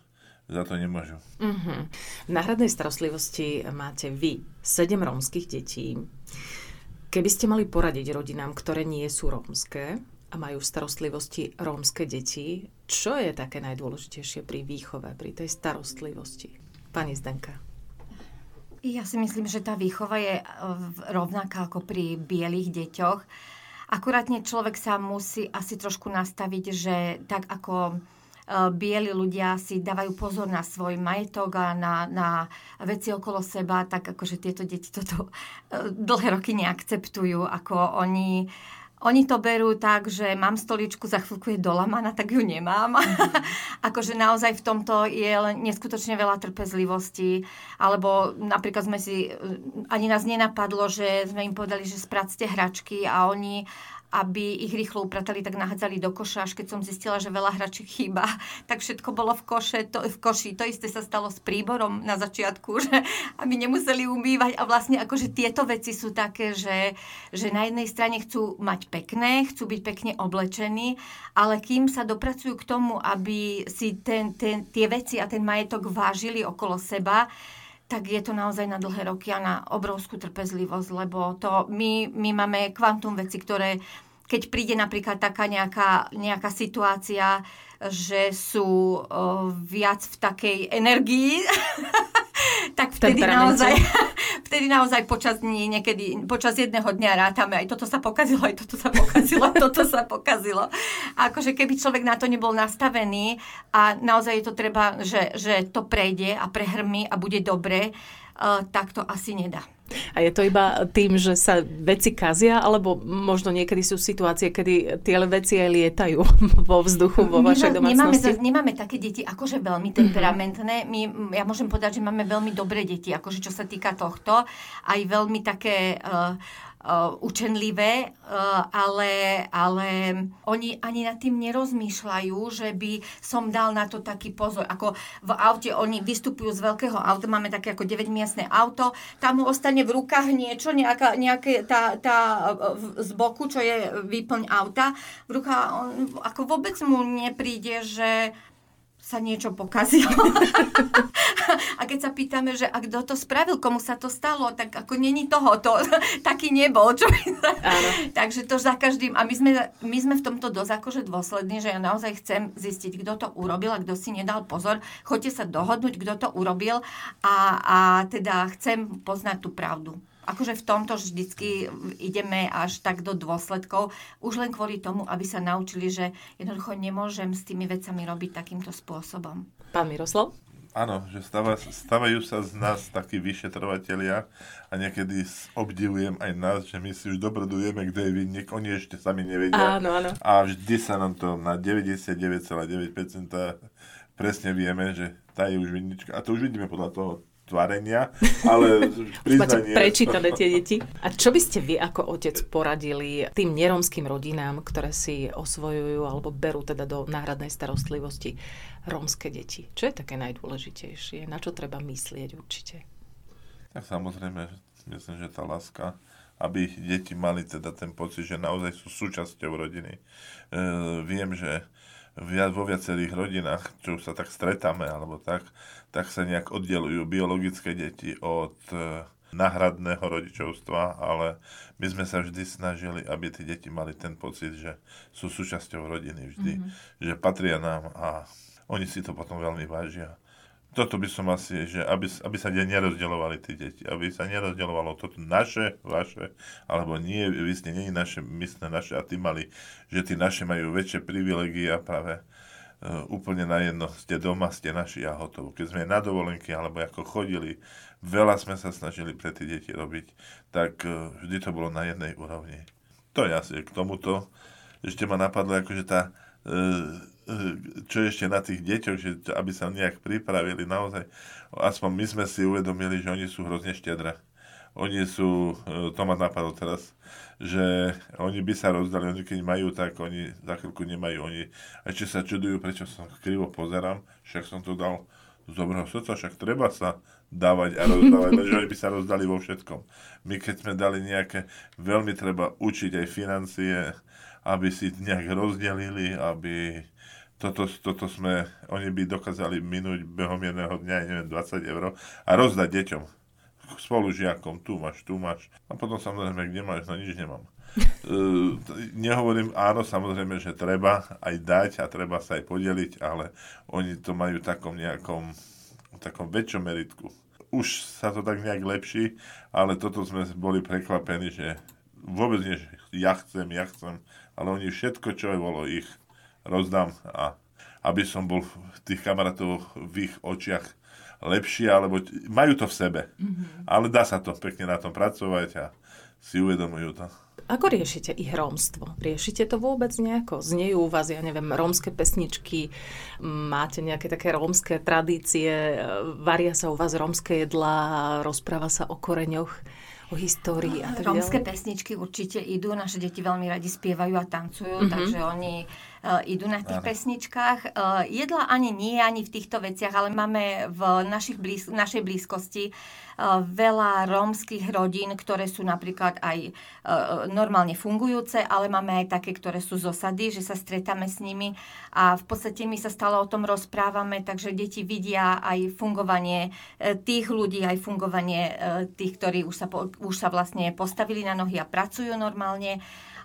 Speaker 3: za to nemôžu.
Speaker 1: Mhm. V náhradnej starostlivosti máte vy sedem rómskych detí. Keby ste mali poradiť rodinám, ktoré nie sú rómske a majú v starostlivosti rómske deti, čo je také najdôležitejšie pri výchove, pri tej starostlivosti? Pani Zdenka.
Speaker 2: Ja si myslím, že tá výchova je eh, rovnaká ako pri bielých deťoch. Akurátne človek sa musí asi trošku nastaviť, že tak ako bieli ľudia si dávajú pozor na svoj majetok a na, na veci okolo seba, tak akože tieto deti toto eh, dlhé roky neakceptujú, ako oni oni to berú tak, že mám stoličku, za chvíľku je dolamaná, tak ju nemám. akože naozaj v tomto je neskutočne veľa trpezlivosti. Alebo napríklad sme si, ani nás nenapadlo, že sme im povedali, že spracte hračky a oni aby ich rýchlo upratali, tak nahádzali do koša, až keď som zistila, že veľa hračiek chýba, tak všetko bolo v, koše, to, v koši. To isté sa stalo s príborom na začiatku, že aby nemuseli umývať a vlastne akože tieto veci sú také, že, že na jednej strane chcú mať pekné, chcú byť pekne oblečení, ale kým sa dopracujú k tomu, aby si ten, ten, tie veci a ten majetok vážili okolo seba, tak je to naozaj na dlhé roky a na obrovskú trpezlivosť, lebo to my, my máme kvantum veci, ktoré keď príde napríklad taká nejaká, nejaká situácia, že sú o, viac v takej energii, tak vtedy naozaj, vtedy naozaj počas dní, niekedy počas jedného dňa rátame, aj toto sa pokazilo, aj toto sa pokazilo, toto sa pokazilo. A akože keby človek na to nebol nastavený a naozaj je to treba, že, že to prejde a prehrmí a bude dobre, uh, tak to asi nedá.
Speaker 1: A je to iba tým, že sa veci kazia, alebo možno niekedy sú situácie, kedy tie veci aj lietajú vo vzduchu vo vašej
Speaker 2: nemáme,
Speaker 1: domácnosti?
Speaker 2: zas- nemáme také deti akože veľmi temperamentné. My, ja môžem povedať, že máme veľmi dobré deti, akože čo sa týka tohto. Aj veľmi také uh, uh, učenlivé, uh, ale, ale oni ani nad tým nerozmýšľajú, že by som dal na to taký pozor. Ako v aute oni vystupujú z veľkého auta, máme také ako 9-miestne auto, tam mu ostane v rukách niečo, nejaká, nejaké tá, tá z boku, čo je výplň auta. V rukách, on, ako vôbec mu nepríde, že sa niečo pokazilo. a keď sa pýtame, že a kto to spravil, komu sa to stalo, tak ako není toho, to taký nebol. Čo Takže to za každým. A my sme, my sme v tomto dosť akože dôslední, že ja naozaj chcem zistiť, kto to urobil a kto si nedal pozor. Choďte sa dohodnúť, kto to urobil a, a teda chcem poznať tú pravdu akože v tomto vždycky ideme až tak do dôsledkov, už len kvôli tomu, aby sa naučili, že jednoducho nemôžem s tými vecami robiť takýmto spôsobom.
Speaker 1: Pán Miroslav?
Speaker 3: Áno, že stáva, stávajú sa z nás takí vyšetrovatelia a niekedy obdivujem aj nás, že my si už dobrodujeme, kto je vinník, oni ešte sami nevedia.
Speaker 1: Áno, áno.
Speaker 3: A vždy sa nám to na 99,9% presne vieme, že tá je už vinnička. A to už vidíme podľa toho, tvarenia, ale priznanie...
Speaker 1: prečítané tie deti. A čo by ste vy ako otec poradili tým nerómskym rodinám, ktoré si osvojujú alebo berú teda do náhradnej starostlivosti rómske deti? Čo je také najdôležitejšie? Na čo treba myslieť určite?
Speaker 3: Tak samozrejme, myslím, že tá láska, aby deti mali teda ten pocit, že naozaj sú súčasťou rodiny. E, viem, že vo viacerých rodinách, čo sa tak stretáme, alebo tak, tak sa nejak oddelujú biologické deti od e, náhradného rodičovstva, ale my sme sa vždy snažili, aby tie deti mali ten pocit, že sú súčasťou rodiny vždy, mm-hmm. že patria nám a oni si to potom veľmi vážia. Toto by som asi, že aby, aby sa nerozdeľovali tí deti, aby sa nerozdeľovalo toto naše, vaše, alebo nie, vy ste nie naše, my sme naše a tí mali, že tí naše majú väčšie privilegia práve Uh, úplne na jedno, ste doma, ste naši a hotovo. Keď sme na dovolenky alebo ako chodili, veľa sme sa snažili pre tie deti robiť, tak uh, vždy to bolo na jednej úrovni. To je asi k tomuto. Ešte ma napadlo, akože tá, uh, čo ešte na tých deťoch, že, aby sa nejak pripravili naozaj, aspoň my sme si uvedomili, že oni sú hrozne štedré. Oni sú, to ma napadlo teraz, že oni by sa rozdali, oni keď majú, tak oni za chvíľku nemajú. Oni ešte sa čudujú, prečo sa krivo pozerám, však som to dal z dobrého srdca, však treba sa dávať a rozdávať, že oni by sa rozdali vo všetkom. My keď sme dali nejaké, veľmi treba učiť aj financie, aby si nejak rozdelili, aby toto, toto sme, oni by dokázali minúť behom jedného dňa, neviem, 20 eur a rozdať deťom spolužiakom, tu máš, tu máš. A potom samozrejme, kde máš, no nič nemám. Uh, nehovorím, áno, samozrejme, že treba aj dať a treba sa aj podeliť, ale oni to majú v takom nejakom takom väčšom meritku. Už sa to tak nejak lepší, ale toto sme boli prekvapení, že vôbec nie, že ja chcem, ja chcem, ale oni všetko, čo je bolo ich, rozdám a aby som bol tých kamarátov v ich očiach lepšie, alebo majú to v sebe. Mm-hmm. Ale dá sa to pekne na tom pracovať a si uvedomujú to.
Speaker 1: Ako riešite ich rómstvo? Riešite to vôbec nejako? Znejú u vás, ja neviem, rómske pesničky? Máte nejaké také rómske tradície? Varia sa u vás rómske jedlá? Rozpráva sa o koreňoch? o histórii a tak
Speaker 2: Rómske pesničky určite idú, naše deti veľmi radi spievajú a tancujú, mm-hmm. takže oni idú na tých Áno. pesničkách. Uh, jedla ani nie, ani v týchto veciach, ale máme v našich blíz, našej blízkosti uh, veľa rómskych rodín, ktoré sú napríklad aj normálne fungujúce, ale máme aj také, ktoré sú z osady, že sa stretáme s nimi a v podstate my sa stále o tom rozprávame, takže deti vidia aj fungovanie tých ľudí, aj fungovanie tých, ktorí už sa, už sa vlastne postavili na nohy a pracujú normálne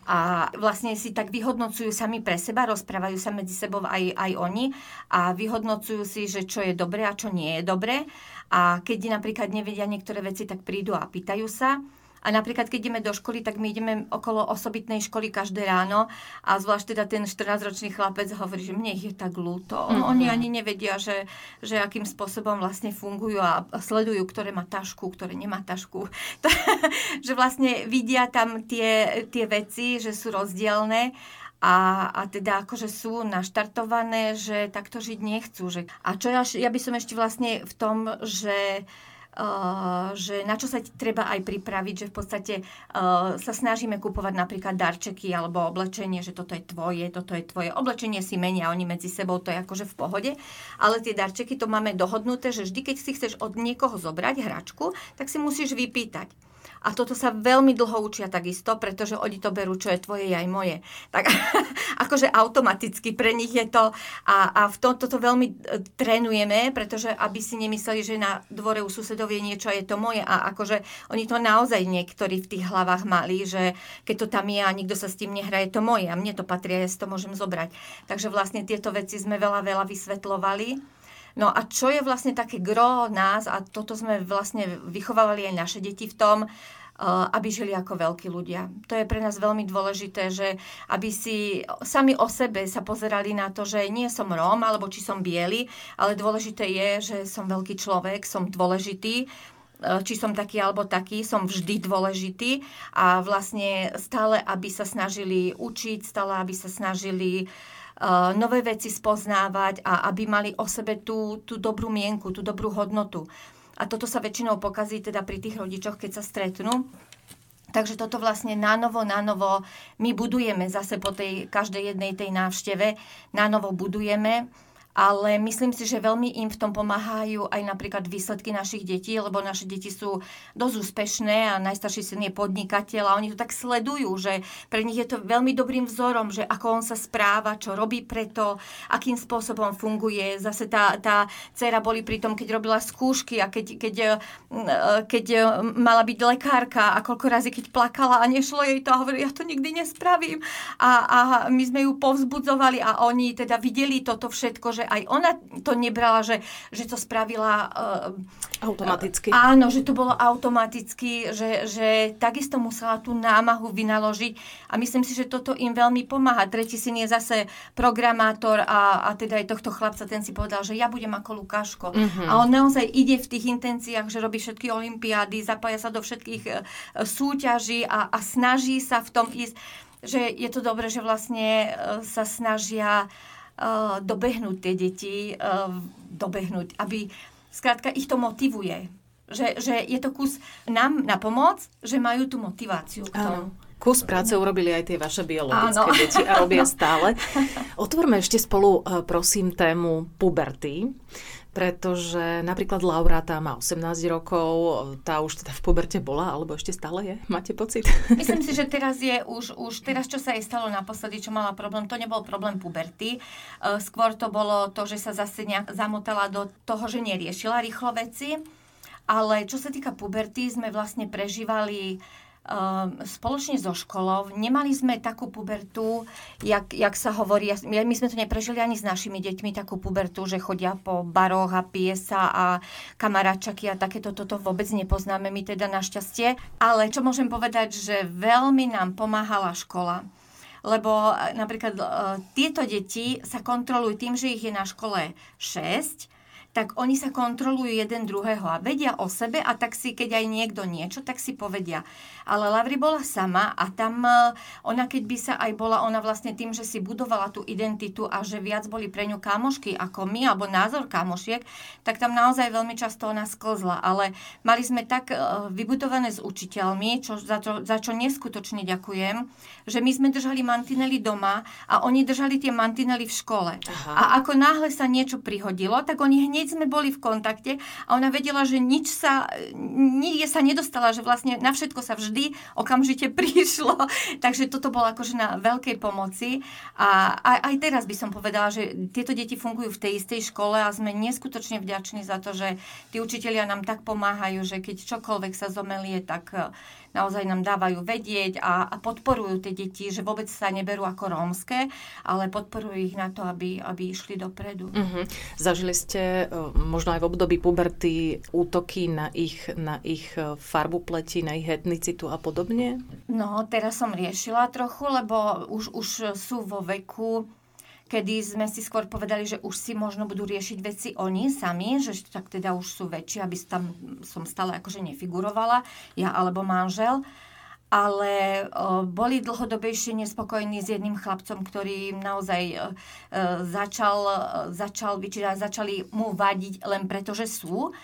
Speaker 2: a vlastne si tak vyhodnocujú sami pre seba, rozprávajú sa medzi sebou aj, aj oni a vyhodnocujú si, že čo je dobré a čo nie je dobré. A keď napríklad nevedia niektoré veci, tak prídu a pýtajú sa. A napríklad, keď ideme do školy, tak my ideme okolo osobitnej školy každé ráno a zvlášť teda ten 14-ročný chlapec hovorí, že mne ich je tak ľúto. Mm-hmm. Oni ani nevedia, že, že akým spôsobom vlastne fungujú a sledujú, ktoré má tašku, ktoré nemá tašku. že vlastne vidia tam tie, tie veci, že sú rozdielne a, a teda akože sú naštartované, že takto žiť nechcú. Že... A čo ja, ja by som ešte vlastne v tom, že že na čo sa treba aj pripraviť, že v podstate uh, sa snažíme kupovať napríklad darčeky alebo oblečenie, že toto je tvoje, toto je tvoje. Oblečenie si menia oni medzi sebou, to je akože v pohode, ale tie darčeky to máme dohodnuté, že vždy, keď si chceš od niekoho zobrať hračku, tak si musíš vypýtať A toto sa veľmi dlho učia takisto, pretože oni to berú, čo je tvoje, aj moje. Tak akože automaticky pre nich je to a, a v tomto to veľmi e, trénujeme, pretože aby si nemysleli, že na dvore u susedov je niečo a je to moje a akože oni to naozaj niektorí v tých hlavách mali, že keď to tam je a nikto sa s tým nehrá, je to moje a mne to patrí a ja si to môžem zobrať. Takže vlastne tieto veci sme veľa, veľa vysvetlovali. No a čo je vlastne také gro nás, a toto sme vlastne vychovávali aj naše deti v tom, eh, aby žili ako veľkí ľudia. To je pre nás veľmi dôležité, že aby si sami o sebe sa pozerali na to, že nie som Róm, alebo či som biely, ale dôležité je, že som veľký človek, som dôležitý, eh, či som taký alebo taký, som vždy dôležitý a vlastne stále, aby sa snažili učiť, stále, aby sa snažili uh, nové veci spoznávať a aby mali o sebe tú, tú dobrú mienku, tú dobrú hodnotu. A toto sa väčšinou pokazí teda pri tých rodičoch, keď sa stretnú. Takže toto vlastne na novo, na novo my budujeme zase po tej každej jednej tej návšteve, na novo budujeme ale myslím si, že veľmi im v tom pomáhajú aj napríklad výsledky našich detí, lebo naše deti sú dosť úspešné a najstarší syn je podnikateľ a oni to tak sledujú, že pre nich je to veľmi dobrým vzorom, že ako on sa správa, čo robí preto, akým spôsobom funguje. Zase tá, tá dcera boli pri tom, keď robila skúšky a keď, keď, keď mala byť lekárka a koľko razy, keď plakala a nešlo jej to a hovorí, ja to nikdy nespravím. A, a my sme ju povzbudzovali a oni teda videli toto všetko, že aj ona to nebrala, že, že to spravila...
Speaker 1: Uh, automaticky.
Speaker 2: Uh, áno, že to bolo automaticky, že, že takisto musela tú námahu vynaložiť a myslím si, že toto im veľmi pomáha. Tretí syn je zase programátor a, a teda aj tohto chlapca, ten si povedal, že ja budem ako Lukáško. Mm-hmm. A on naozaj ide v tých intenciách, že robí všetky olimpiády, zapája sa do všetkých uh, súťaží a, a snaží sa v tom ísť že je to dobré, že vlastne sa snažia dobehnúť tie deti, uh, dobehnúť, aby skrátka ich to motivuje. Že, že je to kus nám na pomoc, že majú tú motiváciu k tomu.
Speaker 1: Kus práce urobili aj tie vaše biologické Áno. deti a robia stále. Otvorme ešte spolu, eh, prosím, tému puberty pretože napríklad Laura tá má 18 rokov, tá už teda v puberte bola, alebo ešte stále je? Máte pocit?
Speaker 2: Myslím si, že teraz je už, už teraz, čo sa jej stalo naposledy, čo mala problém, to nebol problém puberty. E, skôr to bolo to, že sa zase nejak zamotala do toho, že neriešila rýchlo veci. Ale čo sa týka puberty, sme vlastne prežívali spoločne so školou. Nemali sme takú pubertu, jak, jak sa hovorí, my sme to neprežili ani s našimi deťmi, takú pubertu, že chodia po baroch a pije sa a kamaráčaky a takéto toto vôbec nepoznáme my teda našťastie. Ale čo môžem povedať, že veľmi nám pomáhala škola lebo e, napríklad e, tieto deti sa kontrolujú tým, že ich je na škole 6 tak oni sa kontrolujú jeden druhého a vedia o sebe a tak si, keď aj niekto niečo, tak si povedia. Ale Lavri bola sama a tam e, ona, keď by sa aj bola, ona vlastne tým, že si budovala tú identitu a že viac boli pre ňu kamošky ako my, alebo názor kamošiek, tak tam naozaj veľmi často ona sklzla. Ale mali sme tak e, vybudované s učiteľmi, čo, za, čo, za čo neskutočne ďakujem, že my sme držali mantinely doma a oni držali tie mantinely v škole. Aha. A ako náhle sa niečo prihodilo, tak oni hneď hneď sme boli v kontakte a ona vedela, že nič sa, nikde sa nedostala, že vlastne na všetko sa vždy okamžite prišlo. Takže toto bolo akože na veľkej pomoci. A aj, aj teraz by som povedala, že tieto deti fungujú v tej istej škole a sme neskutočne vďační za to, že tí učitelia nám tak pomáhajú, že keď čokoľvek sa zomelie, tak naozaj nám dávajú vedieť a, a podporujú tie deti, že vôbec sa neberú ako rómske, ale podporujú ich na to, aby, aby išli dopredu.
Speaker 1: Uh-huh. Zažili ste možno aj v období puberty útoky na ich, na ich e, farbu pleti, na ich etnicitu a podobne?
Speaker 2: No, teraz som riešila trochu, lebo už, už sú vo veku, kedy sme si skôr povedali, že už si možno budú riešiť veci oni sami, že tak teda už sú väčšie, aby tam som stále akože nefigurovala, ja alebo manžel ale o, boli dlhodobejšie nespokojní s jedným chlapcom, ktorý naozaj o, začal, začal vyčítať, začali mu vadiť len preto, že sú.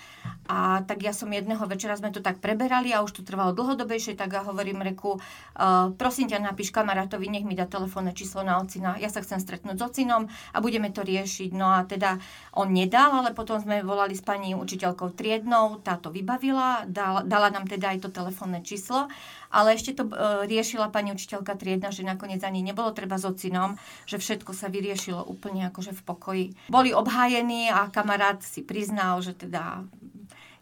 Speaker 2: A tak ja som jedného večera, sme to tak preberali a už to trvalo dlhodobejšie, tak ja hovorím Reku, uh, prosím ťa, napíš kamarátovi, nech mi dá telefónne číslo na ocina, ja sa chcem stretnúť s ocinom a budeme to riešiť. No a teda on nedal, ale potom sme volali s pani učiteľkou triednou, táto vybavila, dala, dala nám teda aj to telefónne číslo, ale ešte to uh, riešila pani učiteľka triedna, že nakoniec ani nebolo treba s ocinom, že všetko sa vyriešilo úplne akože v pokoji. Boli obhájení a kamarát si priznal, že teda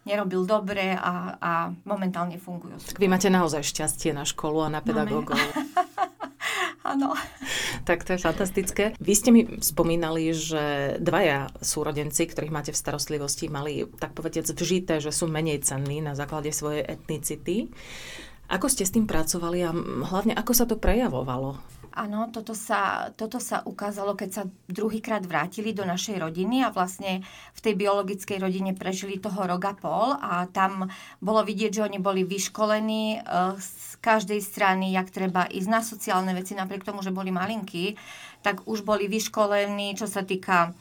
Speaker 2: nerobil dobre a, a momentálne fungujú.
Speaker 1: Tak vy máte naozaj šťastie na školu a na pedagógov.
Speaker 2: Áno.
Speaker 1: tak to je fantastické. Vy ste mi spomínali, že dvaja súrodenci, ktorých máte v starostlivosti, mali tak povediac vžité, že sú menej cenní na základe svojej etnicity. Ako ste s tým pracovali a hlavne ako sa to prejavovalo?
Speaker 2: Áno, toto sa, toto sa ukázalo, keď sa druhýkrát vrátili do našej rodiny a vlastne v tej biologickej rodine prežili toho roga pol a tam bolo vidieť, že oni boli vyškolení eh, z každej strany, jak treba ísť na sociálne veci, napriek tomu, že boli malinkí, tak už boli vyškolení, čo sa týka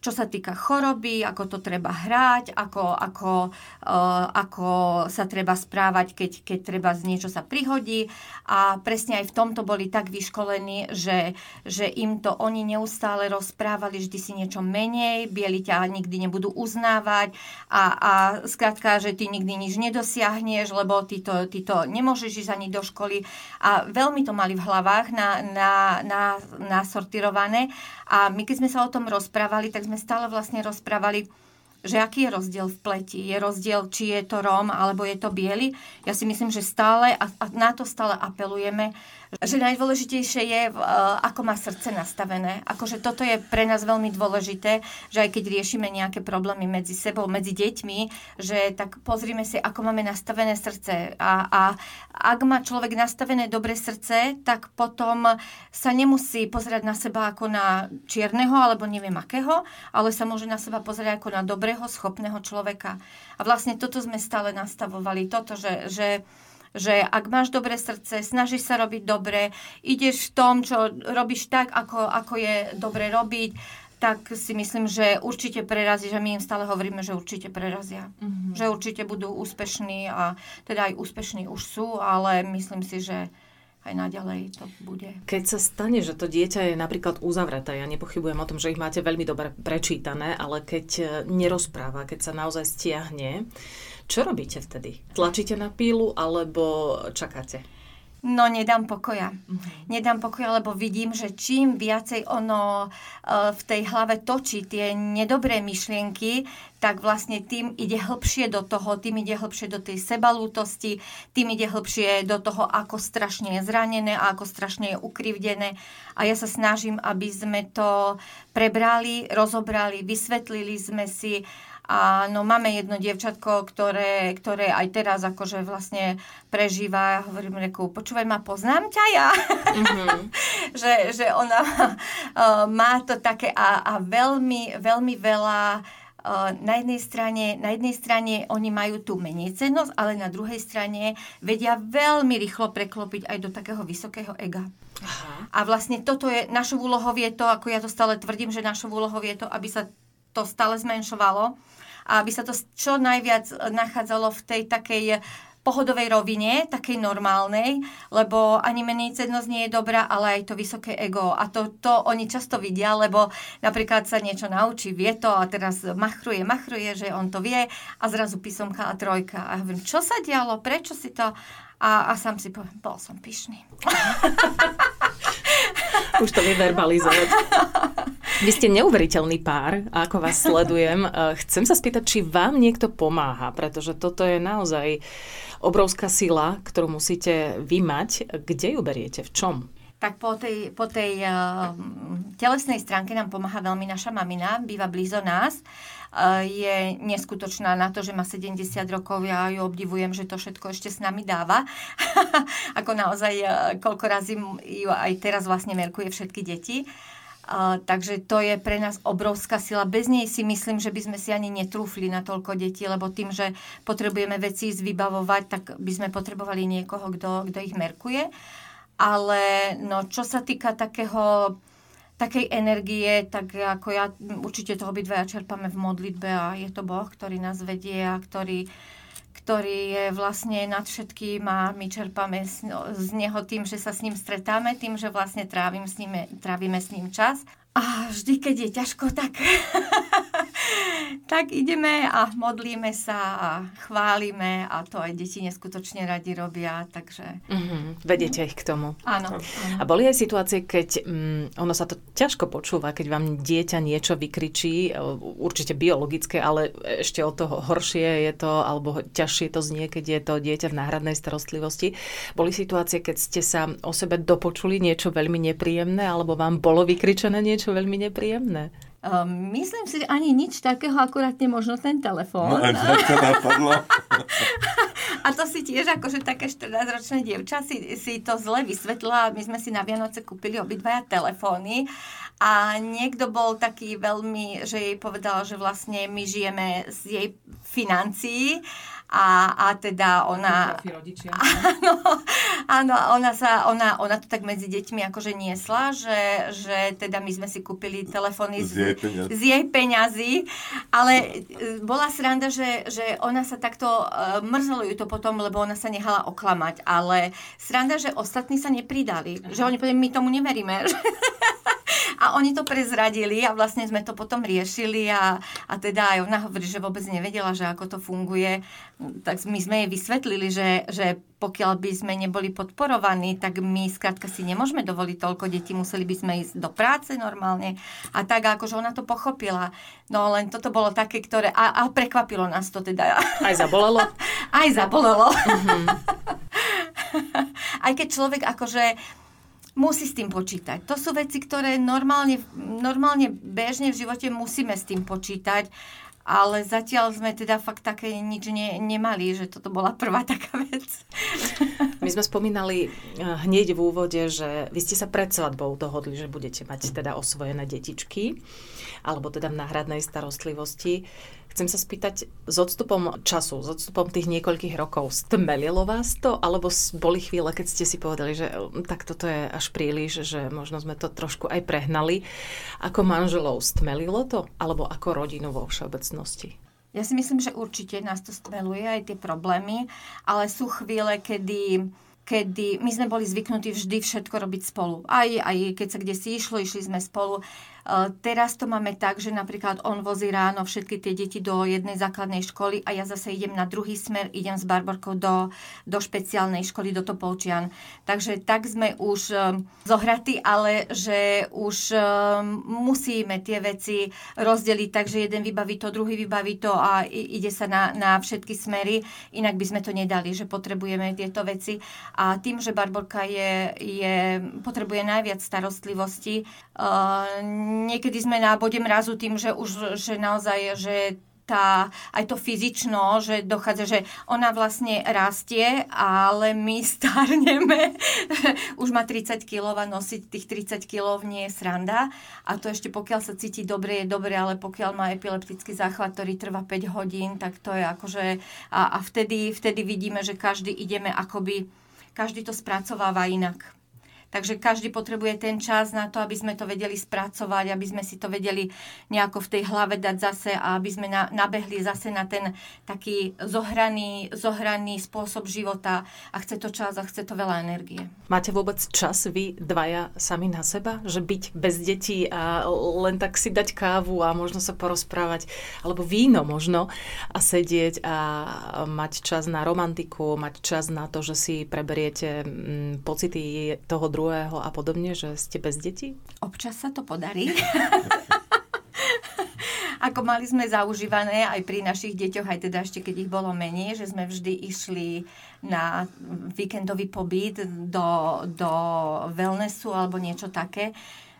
Speaker 2: čo sa týka choroby, ako to treba hrať, ako, ako, uh, ako sa treba správať, keď, keď treba z niečo sa prihodí. A presne aj v tomto boli tak vyškolení, že, že im to oni neustále rozprávali vždy si niečo menej, bieli ťa nikdy nebudú uznávať a, a skrátka, že ty nikdy nič nedosiahneš, lebo ty to, ty to nemôžeš ísť ani do školy. A veľmi to mali v hlavách na, na, na. A my keď sme sa o tom rozprávali, tak sme stále vlastne rozprávali, že aký je rozdiel v pleti. Je rozdiel, či je to Róm alebo je to biely. Ja si myslím, že stále, a na to stále apelujeme, že najdôležitejšie je, uh, ako má srdce nastavené. Akože toto je pre nás veľmi dôležité, že aj keď riešime nejaké problémy medzi sebou, medzi deťmi, že tak pozrime si, ako máme nastavené srdce. A, a ak má človek nastavené dobré srdce, tak potom sa nemusí pozerať na seba ako na čierneho alebo neviem akého, ale sa môže na seba pozerať ako na dobrého, schopného človeka. A vlastne toto sme stále nastavovali. Toto, že, že že ak máš dobré srdce, snažíš sa robiť dobre, ideš v tom, čo robíš tak, ako, ako je dobre robiť, tak si myslím, že určite prerazí, že my im stále hovoríme, že určite prerazia. Mm-hmm. Že určite budú úspešní a teda aj úspešní už sú, ale myslím si, že aj naďalej to bude.
Speaker 1: Keď sa stane, že to dieťa je napríklad uzavreté, ja nepochybujem o tom, že ich máte veľmi dobre prečítané, ale keď nerozpráva, keď sa naozaj stiahne, čo robíte vtedy? Tlačíte na pílu alebo čakáte?
Speaker 2: No, nedám pokoja. Uh-huh. Nedám pokoja, lebo vidím, že čím viacej ono uh, v tej hlave točí tie nedobré myšlienky, tak vlastne tým ide hlbšie do toho, tým ide hlbšie do tej sebalútosti, tým ide hlbšie do toho, ako strašne je zranené a ako strašne je ukrivdené. A ja sa snažím, aby sme to prebrali, rozobrali, vysvetlili sme si a no máme jedno dievčatko, ktoré, ktoré aj teraz akože vlastne prežíva, hovorím reku, počúvaj ma, poznám ťa ja. Mm-hmm. že, že ona uh, má to také a, a veľmi, veľmi veľa uh, na jednej strane, na jednej strane oni majú tú menej cennosť, ale na druhej strane vedia veľmi rýchlo preklopiť aj do takého vysokého ega. Aha. A vlastne toto je, našou úlohou je to, ako ja to stále tvrdím, že našou úlohou je to, aby sa to stále zmenšovalo a aby sa to čo najviac nachádzalo v tej takej pohodovej rovine, takej normálnej, lebo ani menej cennosť nie je dobrá, ale aj to vysoké ego. A to, to oni často vidia, lebo napríklad sa niečo naučí, vie to a teraz machruje, machruje, že on to vie a zrazu písomka a trojka. A hovorím, čo sa dialo, prečo si to... A, a sám si poviem, bol som pyšný.
Speaker 1: Už to vyverbalizovať. Vy ste neuveriteľný pár, ako vás sledujem. Chcem sa spýtať, či vám niekto pomáha, pretože toto je naozaj obrovská sila, ktorú musíte vymať. Kde ju beriete? V čom?
Speaker 2: tak po tej, po tej uh, telesnej stránke nám pomáha veľmi naša mamina, býva blízo nás. Uh, je neskutočná na to, že má 70 rokov, ja ju obdivujem, že to všetko ešte s nami dáva. Ako naozaj, uh, koľko razy ju aj teraz vlastne merkuje všetky deti. Uh, takže to je pre nás obrovská sila. Bez nej si myslím, že by sme si ani netrúfli na toľko detí, lebo tým, že potrebujeme veci zvybavovať, tak by sme potrebovali niekoho, kto, kto ich merkuje. Ale no, čo sa týka takého takej energie, tak ako ja, určite to obidvaja čerpame v modlitbe a je to Boh, ktorý nás vedie a ktorý, ktorý je vlastne nad všetkým a my čerpame z, z Neho tým, že sa s ním stretáme, tým, že vlastne trávim s ním, trávime s ním čas. A vždy, keď je ťažko, tak tak ideme a modlíme sa a chválime a to aj deti neskutočne radi robia, takže...
Speaker 1: Mm-hmm. Vedete ich k tomu.
Speaker 2: Áno.
Speaker 1: A boli aj situácie, keď um, ono sa to ťažko počúva, keď vám dieťa niečo vykričí, e, určite biologické, ale ešte o toho horšie je to, alebo ťažšie to znie, keď je to dieťa v náhradnej starostlivosti. Boli situácie, keď ste sa o sebe dopočuli niečo veľmi nepríjemné, alebo vám bolo vykričené niečo veľmi nepríjemné?
Speaker 2: Um, myslím si, že ani nič takého, akurát možno ten telefón.
Speaker 3: No, to napadlo.
Speaker 2: A to si tiež akože také 14-ročné dievča si, si to zle vysvetlila. My sme si na Vianoce kúpili obidvaja telefóny a niekto bol taký veľmi, že jej povedal, že vlastne my žijeme z jej financií a, a teda ona... Áno, áno, ona, sa, ona, ona to tak medzi deťmi akože niesla, že, že teda my sme si kúpili telefóny z, z, jej, peňazí. z jej peňazí, ale e, bola sranda, že, že ona sa takto, uh, mrzelo ju to potom, lebo ona sa nehala oklamať, ale sranda, že ostatní sa nepridali, Aha. že oni povedali, my tomu neveríme, A oni to prezradili a vlastne sme to potom riešili a, a teda aj ona hovorí, že vôbec nevedela, že ako to funguje. Tak my sme jej vysvetlili, že, že pokiaľ by sme neboli podporovaní, tak my skrátka si nemôžeme dovoliť toľko detí, museli by sme ísť do práce normálne. A tak akože ona to pochopila. No len toto bolo také, ktoré... A, a prekvapilo nás to teda.
Speaker 1: Aj zabolelo?
Speaker 2: Aj zabolelo. Mm-hmm. Aj keď človek akože musí s tým počítať. To sú veci, ktoré normálne, normálne bežne v živote musíme s tým počítať, ale zatiaľ sme teda fakt také nič ne, nemali, že toto bola prvá taká vec.
Speaker 1: My sme spomínali eh, hneď v úvode, že vy ste sa pred svadbou dohodli, že budete mať teda osvojené detičky, alebo teda v náhradnej starostlivosti. Chcem sa spýtať, s odstupom času, s odstupom tých niekoľkých rokov, stmelilo vás to? Alebo boli chvíle, keď ste si povedali, že mm, tak toto je až príliš, že možno sme to trošku aj prehnali. Ako manželov stmelilo to? Alebo ako rodinu vo všeobecnosti?
Speaker 2: Ja si myslím, že určite nás to stmeluje aj tie problémy, ale sú chvíle, kedy kedy my sme boli zvyknutí vždy všetko robiť spolu. Aj, aj keď sa kde si išlo, išli sme spolu. Eh, teraz to máme tak, že napríklad on vozí ráno všetky tie deti do jednej základnej školy a ja zase idem na druhý smer, idem s Barborkou do, do špeciálnej školy, do Topolčian. Takže tak sme už eh, zohratí, ale že už eh, musíme tie veci rozdeliť, takže jeden vybaví to, druhý vybaví to a ide sa na, na všetky smery, inak by sme to nedali, že potrebujeme tieto veci. A tým, že Barborka je, je, potrebuje najviac starostlivosti, niekedy sme na bode mrazu tým, že už že naozaj, že tá, aj to fyzično, že dochádza, že ona vlastne rastie, ale my starneme. Už má 30 kg a nosiť tých 30 kg nie je sranda. A to ešte pokiaľ sa cíti dobre, je dobre, ale pokiaľ má epileptický záchvat, ktorý trvá 5 hodín, tak to je akože... A, a vtedy, vtedy vidíme, že každý ideme akoby... Každý to spracováva inak. Takže každý potrebuje ten čas na to, aby sme to vedeli spracovať, aby sme si to vedeli nejako v tej hlave dať zase a aby sme na, nabehli zase na ten taký zohraný, zohraný spôsob života a chce to čas a chce to veľa energie.
Speaker 1: Máte vôbec čas vy dvaja sami na seba? Že byť bez detí a len tak si dať kávu a možno sa porozprávať, alebo víno možno a sedieť a mať čas na romantiku, mať čas na to, že si preberiete mm, pocity toho druhého a podobne, že ste bez detí?
Speaker 2: Občas sa to podarí. Ako mali sme zaužívané aj pri našich deťoch, aj teda ešte keď ich bolo menej, že sme vždy išli na víkendový pobyt do, do wellnessu alebo niečo také.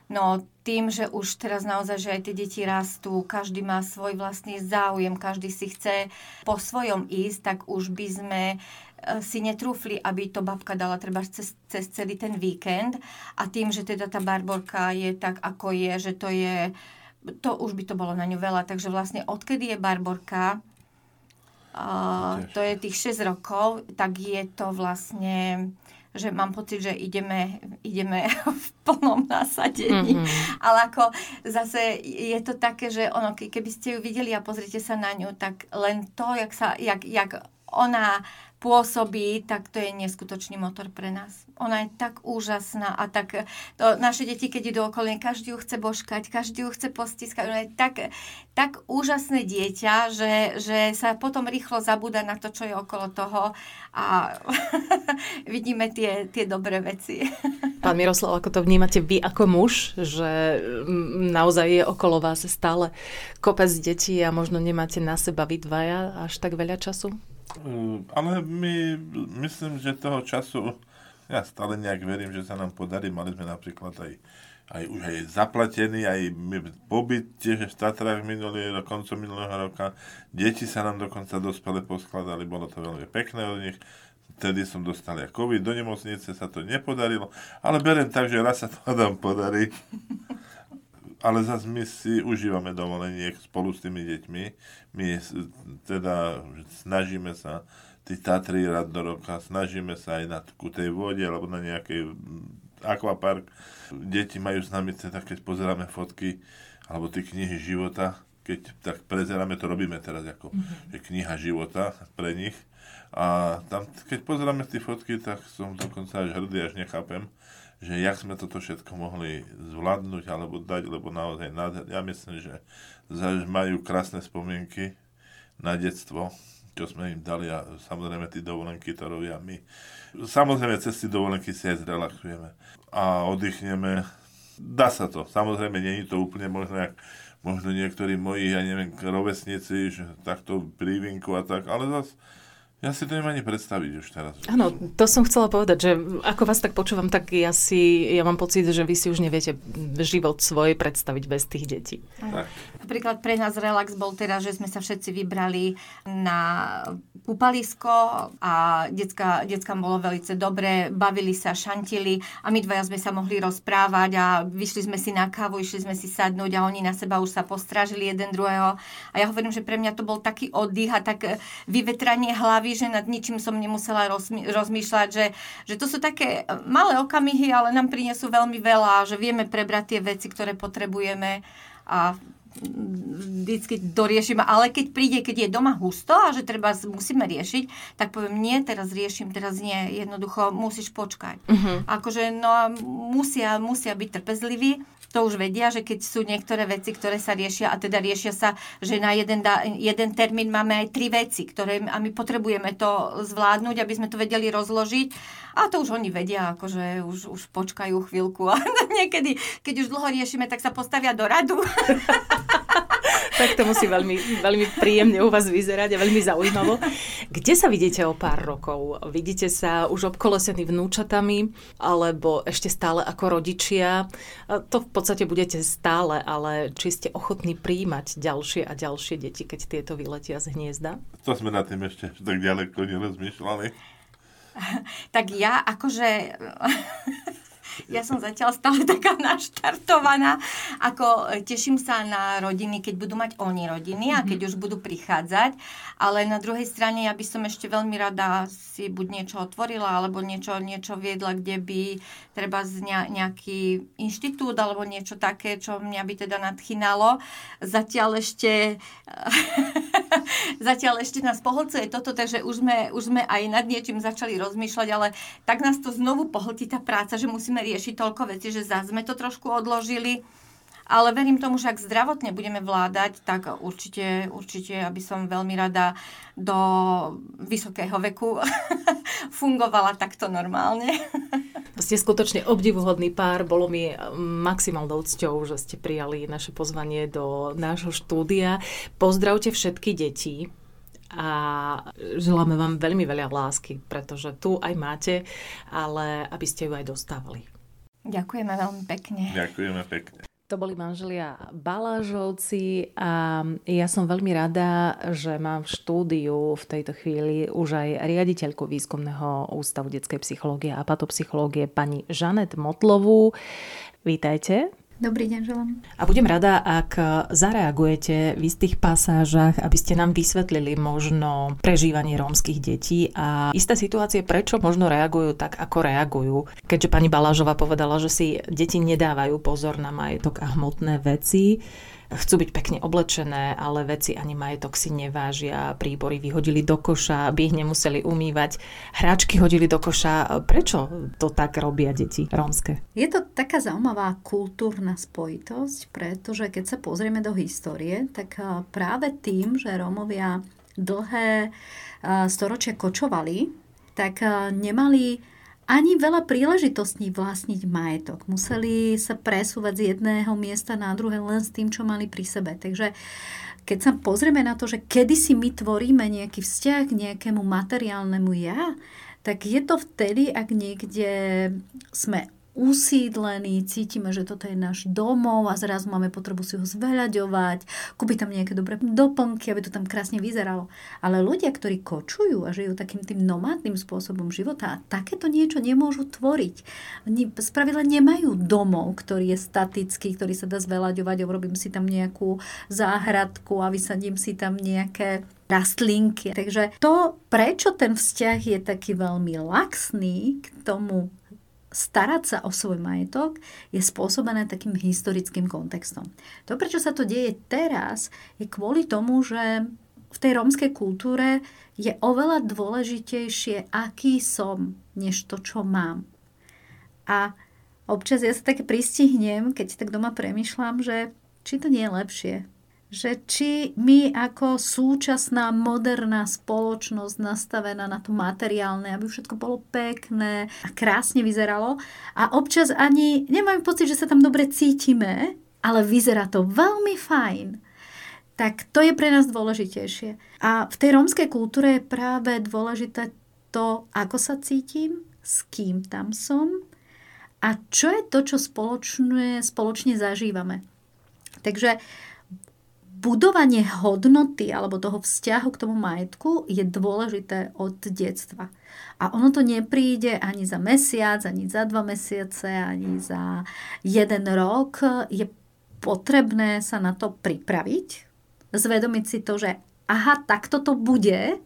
Speaker 2: No tým, že už teraz naozaj, že aj tie deti rastú, každý má svoj vlastný záujem, každý si chce po svojom ísť, tak už by sme si netrúfli, aby to babka dala treba cez, cez celý ten víkend a tým, že teda tá Barborka je tak, ako je, že to je, to už by to bolo na ňu veľa, takže vlastne odkedy je Barborka, uh, to je tých 6 rokov, tak je to vlastne že mám pocit, že ideme, ideme v plnom nasadení. Mm-hmm. Ale ako zase je to také, že ono, keby ste ju videli a pozrite sa na ňu, tak len to, jak, sa, jak, jak ona pôsobí, tak to je neskutočný motor pre nás. Ona je tak úžasná a tak to, naše deti, keď idú okolo, každý ju chce božkať, každý ju chce postiskať. Ona je tak, tak úžasné dieťa, že, že sa potom rýchlo zabúda na to, čo je okolo toho a vidíme tie, tie dobré veci.
Speaker 1: Pán Miroslav, ako to vnímate vy ako muž, že naozaj je okolo vás stále kopec detí a možno nemáte na seba vy dvaja až tak veľa času?
Speaker 3: Mm, ale my, myslím, že toho času, ja stále nejak verím, že sa nám podarí. Mali sme napríklad aj, aj už aj zaplatený, aj pobyt tiež v Tatrách minulý, do koncu minulého roka. Deti sa nám dokonca dospele poskladali, bolo to veľmi pekné od nich. Vtedy som dostal aj COVID, do nemocnice sa to nepodarilo, ale berem tak, že raz sa to nám podarí ale zase my si užívame dovolenie spolu s tými deťmi. My teda snažíme sa tí Tatry rád do roka, snažíme sa aj na tej vode alebo na nejaký akvapark. Deti majú s nami teda, keď pozeráme fotky alebo tie knihy života, keď tak prezeráme, to robíme teraz ako mm-hmm. že kniha života pre nich. A tam, keď pozeráme tie fotky, tak som dokonca až hrdý, až nechápem, že jak sme toto všetko mohli zvládnuť alebo dať, lebo naozaj ja myslím, že majú krásne spomienky na detstvo, čo sme im dali a samozrejme tí dovolenky to robia my. Samozrejme cez tie dovolenky si aj zrelaxujeme a oddychneme. Dá sa to. Samozrejme, není to úplne možno, jak možno niektorí moji, ja neviem, rovesníci, že takto prívinku a tak, ale zase ja si to neviem ani predstaviť už teraz.
Speaker 1: Áno, to som chcela povedať, že ako vás tak počúvam, tak ja si, ja mám pocit, že vy si už neviete život svoj predstaviť bez tých detí.
Speaker 2: Tak. Napríklad pre nás relax bol teraz, že sme sa všetci vybrali na kúpalisko a decka, deckám bolo veľmi dobre, bavili sa, šantili a my dvaja sme sa mohli rozprávať a vyšli sme si na kávu, išli sme si sadnúť a oni na seba už sa postrážili jeden druhého. A ja hovorím, že pre mňa to bol taký oddych a tak vyvetranie hlavy, že nad ničím som nemusela rozmýšľať, že, že to sú také malé okamihy, ale nám prinesú veľmi veľa, že vieme prebrať tie veci, ktoré potrebujeme a vždycky doriešim, ale keď príde, keď je doma husto a že treba musíme riešiť, tak poviem, nie, teraz riešim, teraz nie, jednoducho musíš počkať. Uh-huh. Akože, no musia, musia byť trpezliví, to už vedia, že keď sú niektoré veci, ktoré sa riešia, a teda riešia sa, že na jeden, da, jeden termín máme aj tri veci, ktoré, a my potrebujeme to zvládnuť, aby sme to vedeli rozložiť. A to už oni vedia, akože už, už počkajú chvíľku. A niekedy, keď už dlho riešime, tak sa postavia do radu.
Speaker 1: tak to musí veľmi, veľmi príjemne u vás vyzerať a veľmi zaujímavo. Kde sa vidíte o pár rokov? Vidíte sa už obkolesení vnúčatami alebo ešte stále ako rodičia? To v podstate budete stále, ale či ste ochotní príjmať ďalšie a ďalšie deti, keď tieto vyletia z hniezda?
Speaker 3: To sme na tým ešte tak ďaleko nerozmýšľali.
Speaker 2: tak ja akože ja som zatiaľ stále taká naštartovaná. Ako e, teším sa na rodiny, keď budú mať oni rodiny a keď mhm. už budú prichádzať. Ale na druhej strane ja by som ešte veľmi rada si buď niečo otvorila, alebo niečo, niečo viedla, kde by treba z nejaký inštitút alebo niečo také, čo mňa by teda nadchynalo. Zatiaľ ešte zatiaľ ešte nás pohlcuje toto, takže už sme, už sme aj nad niečím začali rozmýšľať, ale tak nás to znovu pohltí tá práca, že musíme riešiť toľko vecí, že zase sme to trošku odložili. Ale verím tomu, že ak zdravotne budeme vládať, tak určite, určite, aby som veľmi rada do vysokého veku fungovala takto normálne.
Speaker 1: Ste skutočne obdivuhodný pár. Bolo mi maximálnou cťou, že ste prijali naše pozvanie do nášho štúdia. Pozdravte všetky deti a želáme vám veľmi veľa lásky, pretože tu aj máte, ale aby ste ju aj dostávali.
Speaker 2: Ďakujeme veľmi pekne.
Speaker 3: Ďakujeme pekne.
Speaker 1: To boli manželia Balážovci a ja som veľmi rada, že mám v štúdiu v tejto chvíli už aj riaditeľku výskumného ústavu detskej psychológie a patopsychológie pani Žanet Motlovú. Vítajte.
Speaker 4: Dobrý deň, želám.
Speaker 1: A budem rada, ak zareagujete v istých pasážach, aby ste nám vysvetlili možno prežívanie rómskych detí a isté situácie, prečo možno reagujú tak, ako reagujú. Keďže pani Balážová povedala, že si deti nedávajú pozor na majetok a hmotné veci, chcú byť pekne oblečené, ale veci ani majetok si nevážia, príbory vyhodili do koša, aby ich nemuseli umývať, hráčky hodili do koša. Prečo to tak robia deti rómske?
Speaker 4: Je to taká zaujímavá kultúrna spojitosť, pretože keď sa pozrieme do histórie, tak práve tým, že Rómovia dlhé storočia kočovali, tak nemali ani veľa príležitostí vlastniť majetok. Museli sa presúvať z jedného miesta na druhé len s tým, čo mali pri sebe. Takže keď sa pozrieme na to, že kedy si my tvoríme nejaký vzťah k nejakému materiálnemu ja, tak je to vtedy, ak niekde sme usídlení, cítime, že toto je náš domov a zrazu máme potrebu si ho zveľaďovať, kúpiť tam nejaké dobré doplnky, aby to tam krásne vyzeralo. Ale ľudia, ktorí kočujú a žijú takým tým nomádnym spôsobom života takéto niečo nemôžu tvoriť. Oni spravidla nemajú domov, ktorý je statický, ktorý sa dá zveľaďovať, urobím si tam nejakú záhradku a vysadím si tam nejaké rastlinky. Takže to, prečo ten vzťah je taký veľmi laxný k tomu starať sa o svoj majetok je spôsobené takým historickým kontextom. To, prečo sa to deje teraz, je kvôli tomu, že v tej rómskej kultúre je oveľa dôležitejšie, aký som, než to, čo mám. A občas ja sa tak pristihnem, keď tak doma premyšľam, že či to nie je lepšie, že či my ako súčasná moderná spoločnosť nastavená na to materiálne, aby všetko bolo pekné a krásne vyzeralo a občas ani nemám pocit, že sa tam dobre cítime, ale vyzerá to veľmi fajn tak to je pre nás dôležitejšie. A v tej rómskej kultúre je práve dôležité to, ako sa cítim, s kým tam som a čo je to, čo spoločne, spoločne zažívame. Takže budovanie hodnoty alebo toho vzťahu k tomu majetku je dôležité od detstva. A ono to nepríde ani za mesiac, ani za dva mesiace, ani za jeden rok. Je potrebné sa na to pripraviť, zvedomiť si to, že aha, takto to bude.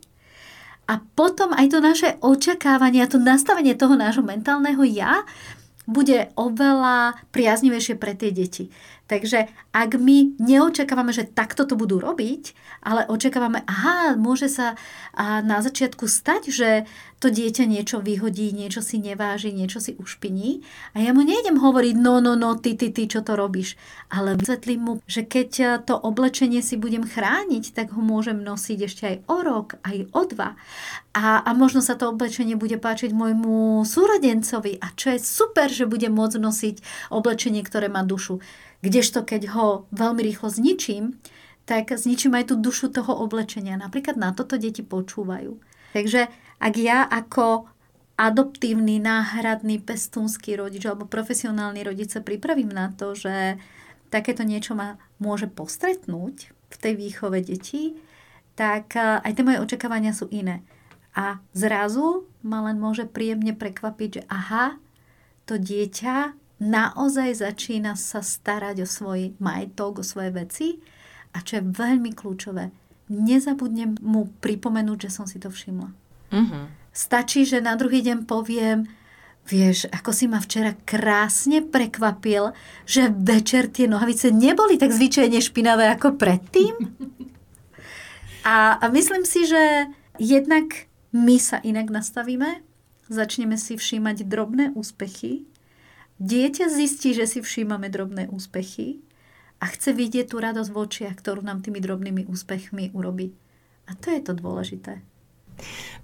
Speaker 4: A potom aj to naše očakávanie to nastavenie toho nášho mentálneho ja bude oveľa priaznivejšie pre tie deti. Takže ak my neočakávame, že takto to budú robiť, ale očakávame, aha, môže sa na začiatku stať, že to dieťa niečo vyhodí, niečo si neváži, niečo si ušpiní. A ja mu nejdem hovoriť, no, no, no, ty, ty, ty, čo to robíš. Ale vysvetlím mu, že keď to oblečenie si budem chrániť, tak ho môžem nosiť ešte aj o rok, aj o dva. A, a možno sa to oblečenie bude páčiť môjmu súrodencovi. A čo je super, že bude môcť nosiť oblečenie, ktoré má dušu. Kdežto keď ho veľmi rýchlo zničím, tak zničím aj tú dušu toho oblečenia. Napríklad na toto deti počúvajú. Takže ak ja ako adoptívny, náhradný pestúnsky rodič alebo profesionálny rodič sa pripravím na to, že takéto niečo ma môže postretnúť v tej výchove detí, tak eh, aj tie moje očakávania sú iné. A zrazu ma len môže príjemne prekvapiť, že aha, to dieťa naozaj začína sa starať o svoj majetok, o svoje veci a čo je veľmi kľúčové, nezabudnem mu pripomenúť, že som si to všimla. Uh-huh. Stačí, že na druhý deň poviem, vieš, ako si ma včera krásne prekvapil, že večer tie nohavice neboli tak zvyčajne špinavé ako predtým. A, a myslím si, že jednak my sa inak nastavíme, začneme si všímať drobné úspechy Dieťa zistí, že si všímame drobné úspechy a chce vidieť tú radosť v očiach, ktorú nám tými drobnými úspechmi urobí. A to je to dôležité.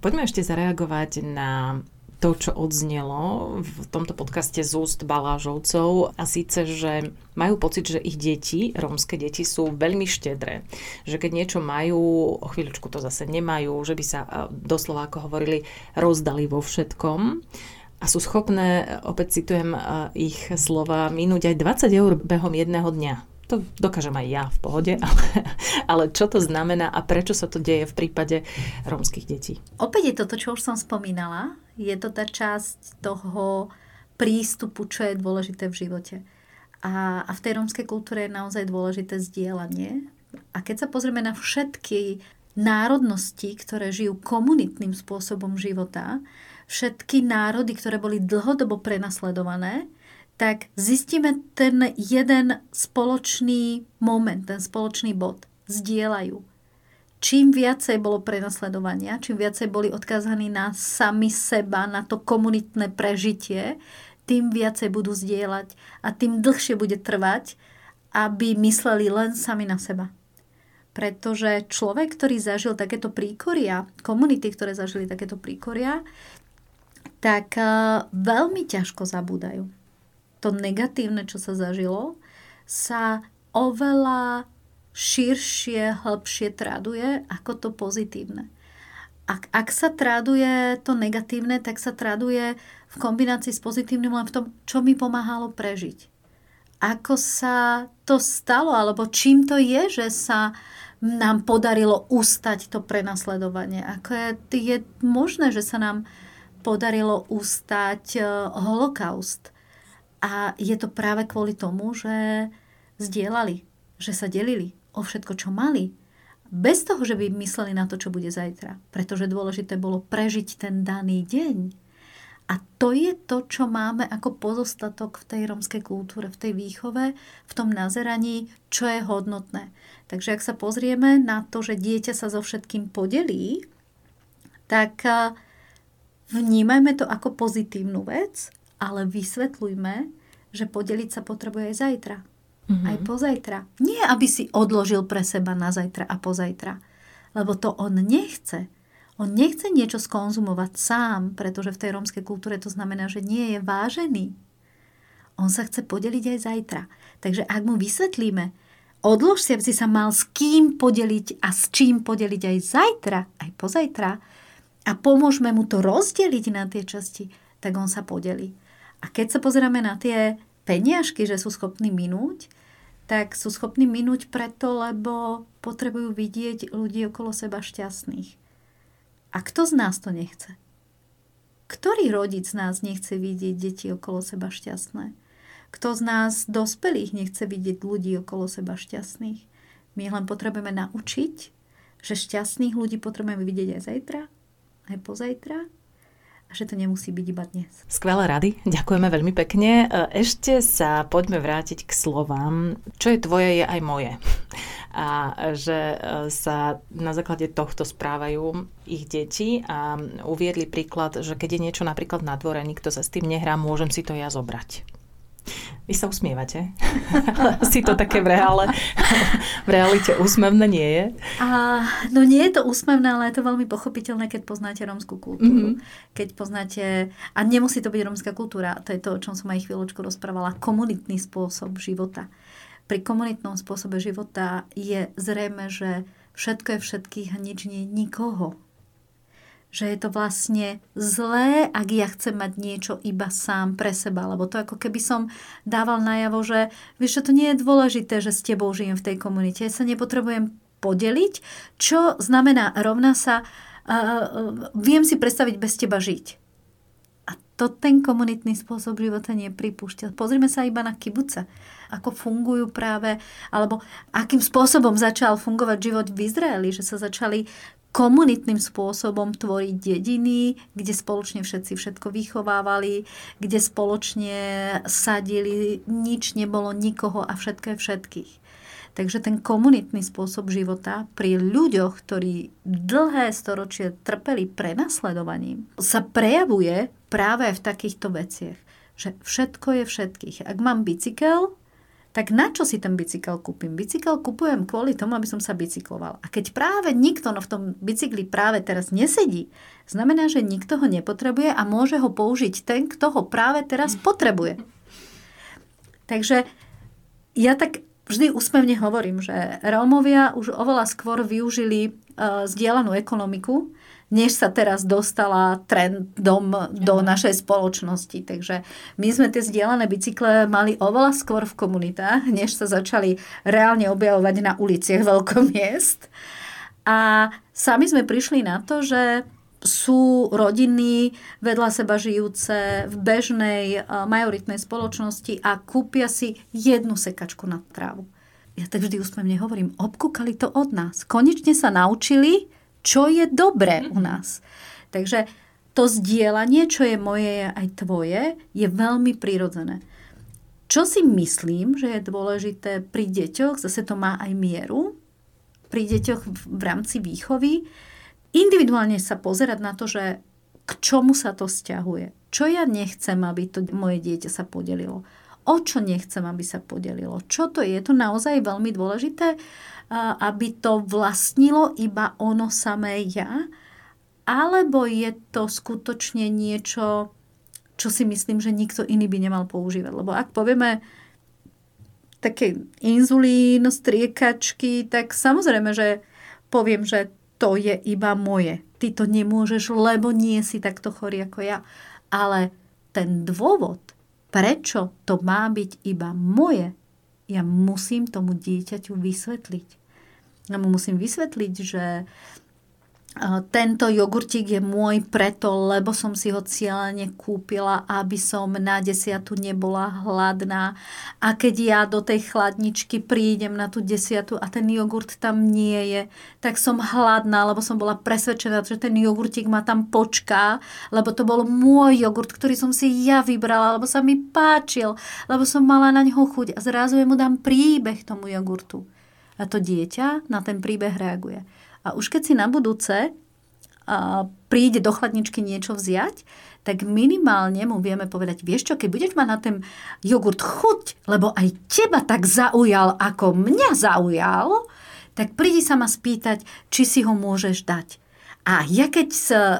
Speaker 1: Poďme ešte zareagovať na to, čo odznelo v tomto podcaste z úst Balážovcov a síce, že majú pocit, že ich deti, rómske deti sú veľmi štedré. Že keď niečo majú, o chvíľučku to zase nemajú, že by sa doslova, ako hovorili, rozdali vo všetkom a sú schopné, opäť citujem ich slova, minúť aj 20 eur behom jedného dňa. To dokážem aj ja v pohode, ale, ale čo to znamená a prečo sa to deje v prípade rómskych detí?
Speaker 4: Opäť je to to, čo už som spomínala. Je to tá časť toho prístupu, čo je dôležité v živote. A, a v tej rómskej kultúre je naozaj dôležité zdieľanie. A keď sa pozrieme na všetky národnosti, ktoré žijú komunitným spôsobom života, všetky národy, ktoré boli dlhodobo prenasledované, tak zistíme ten jeden spoločný moment, ten spoločný bod. Zdieľajú. Čím viacej bolo prenasledovania, čím viacej boli odkázaní na sami seba, na to komunitné prežitie, tým viacej budú zdieľať a tým dlhšie bude trvať, aby mysleli len sami na seba. Pretože človek, ktorý zažil takéto príkoria, komunity, ktoré zažili takéto príkoria, tak uh, veľmi ťažko zabúdajú. To negatívne, čo sa zažilo, sa oveľa širšie, hĺbšie traduje ako to pozitívne. Ak, ak sa traduje to negatívne, tak sa traduje v kombinácii s pozitívnym len v tom, čo mi pomáhalo prežiť. Ako sa to stalo, alebo čím to je, že sa nám podarilo ustať to prenasledovanie. Ako je, je možné, že sa nám podarilo ustať e, holokaust. A je to práve kvôli tomu, že zdieľali, že sa delili o všetko, čo mali. Bez toho, že by mysleli na to, čo bude zajtra. Pretože dôležité bolo prežiť ten daný deň a to je to, čo máme ako pozostatok v tej romskej kultúre, v tej výchove, v tom nazeraní, čo je hodnotné. Takže ak sa pozrieme na to, že dieťa sa so všetkým podelí, tak vnímajme to ako pozitívnu vec, ale vysvetľujme, že podeliť sa potrebuje aj zajtra. Mm-hmm. Aj pozajtra. Nie, aby si odložil pre seba na zajtra a pozajtra. Lebo to on nechce. On nechce niečo skonzumovať sám, pretože v tej rómskej kultúre to znamená, že nie je vážený. On sa chce podeliť aj zajtra. Takže ak mu vysvetlíme, odlož si, aby si sa mal s kým podeliť a s čím podeliť aj zajtra, aj pozajtra a pomôžeme mu to rozdeliť na tie časti, tak on sa podeli. A keď sa pozeráme na tie peniažky, že sú schopní minúť, tak sú schopní minúť preto, lebo potrebujú vidieť ľudí okolo seba šťastných. A kto z nás to nechce? Ktorý rodič z nás nechce vidieť deti okolo seba šťastné? Kto z nás dospelých nechce vidieť ľudí okolo seba šťastných? My len potrebujeme naučiť, že šťastných ľudí potrebujeme vidieť aj zajtra, aj pozajtra a že to nemusí byť iba dnes.
Speaker 1: Skvelé rady, ďakujeme veľmi pekne. Ešte sa poďme vrátiť k slovám. Čo je tvoje, je aj moje a že e, sa na základe tohto správajú ich deti a uviedli príklad, že keď je niečo napríklad na dvore, nikto sa s tým nehrá, môžem si to ja zobrať. Vy sa usmievate. si to také v reále. v realite úsmevné nie je.
Speaker 4: A, no nie je to úsmevné, ale je to veľmi pochopiteľné, keď poznáte rómskú kultúru. Mm-hmm. Keď poznáte, a nemusí to byť rómska kultúra, to je to, o čom som aj chvíľočku rozprávala, komunitný spôsob života pri komunitnom spôsobe života je zrejme, že všetko je všetkých a nič nie je nikoho. Že je to vlastne zlé, ak ja chcem mať niečo iba sám pre seba. Lebo to ako keby som dával najavo, že vieš, to nie je dôležité, že s tebou žijem v tej komunite. Ja sa nepotrebujem podeliť, čo znamená rovná sa, uh, viem si predstaviť bez teba žiť to ten komunitný spôsob života nepripúšťa. Pozrime sa iba na kibuce, ako fungujú práve, alebo akým spôsobom začal fungovať život v Izraeli, že sa začali komunitným spôsobom tvoriť dediny, kde spoločne všetci všetko vychovávali, kde spoločne sadili, nič nebolo nikoho a všetko je všetkých. Takže ten komunitný spôsob života pri ľuďoch, ktorí dlhé storočie trpeli prenasledovaním, sa prejavuje práve v takýchto veciach. Že všetko je všetkých. Ak mám bicykel, tak na čo si ten bicykel kúpim? Bicykel kupujem kvôli tomu, aby som sa bicykloval. A keď práve nikto no v tom bicykli práve teraz nesedí, znamená, že nikto ho nepotrebuje a môže ho použiť ten, kto ho práve teraz potrebuje. Takže ja tak vždy úsmevne hovorím, že Rómovia už oveľa skôr využili uh, zdieľanú ekonomiku, než sa teraz dostala trendom do našej spoločnosti. Takže my sme tie zdieľané bicykle mali oveľa skôr v komunitách, než sa začali reálne objavovať na uliciach veľkomiest. A sami sme prišli na to, že sú rodiny vedľa seba žijúce v bežnej majoritnej spoločnosti a kúpia si jednu sekačku na trávu. Ja tak vždy úsmevne hovorím, obkúkali to od nás. Konečne sa naučili, čo je dobré u nás. Takže to zdieľanie, čo je moje aj tvoje, je veľmi prirodzené. Čo si myslím, že je dôležité pri deťoch, zase to má aj mieru, pri deťoch v rámci výchovy, individuálne sa pozerať na to, že k čomu sa to stiahuje. Čo ja nechcem, aby to moje dieťa sa podelilo. O čo nechcem, aby sa podelilo. Čo to je? Je to naozaj veľmi dôležité, aby to vlastnilo iba ono samé ja, alebo je to skutočne niečo, čo si myslím, že nikto iný by nemal používať. Lebo ak povieme také inzulín, striekačky, tak samozrejme, že poviem, že to je iba moje. Ty to nemôžeš, lebo nie si takto chorý ako ja. Ale ten dôvod, prečo to má byť iba moje, ja musím tomu dieťaťu vysvetliť. Ja mu musím vysvetliť, že tento jogurtík je môj preto, lebo som si ho cieľene kúpila, aby som na desiatu nebola hladná. A keď ja do tej chladničky prídem na tú desiatu a ten jogurt tam nie je, tak som hladná, lebo som bola presvedčená, že ten jogurtík ma tam počká, lebo to bol môj jogurt, ktorý som si ja vybrala, lebo sa mi páčil, lebo som mala na ňo chuť a zrazu mu dám príbeh tomu jogurtu. A to dieťa na ten príbeh reaguje. A už keď si na budúce a príde do chladničky niečo vziať, tak minimálne mu vieme povedať, vieš čo, keď budeš mať na ten jogurt chuť, lebo aj teba tak zaujal, ako mňa zaujal, tak prídi sa ma spýtať, či si ho môžeš dať. A ja keď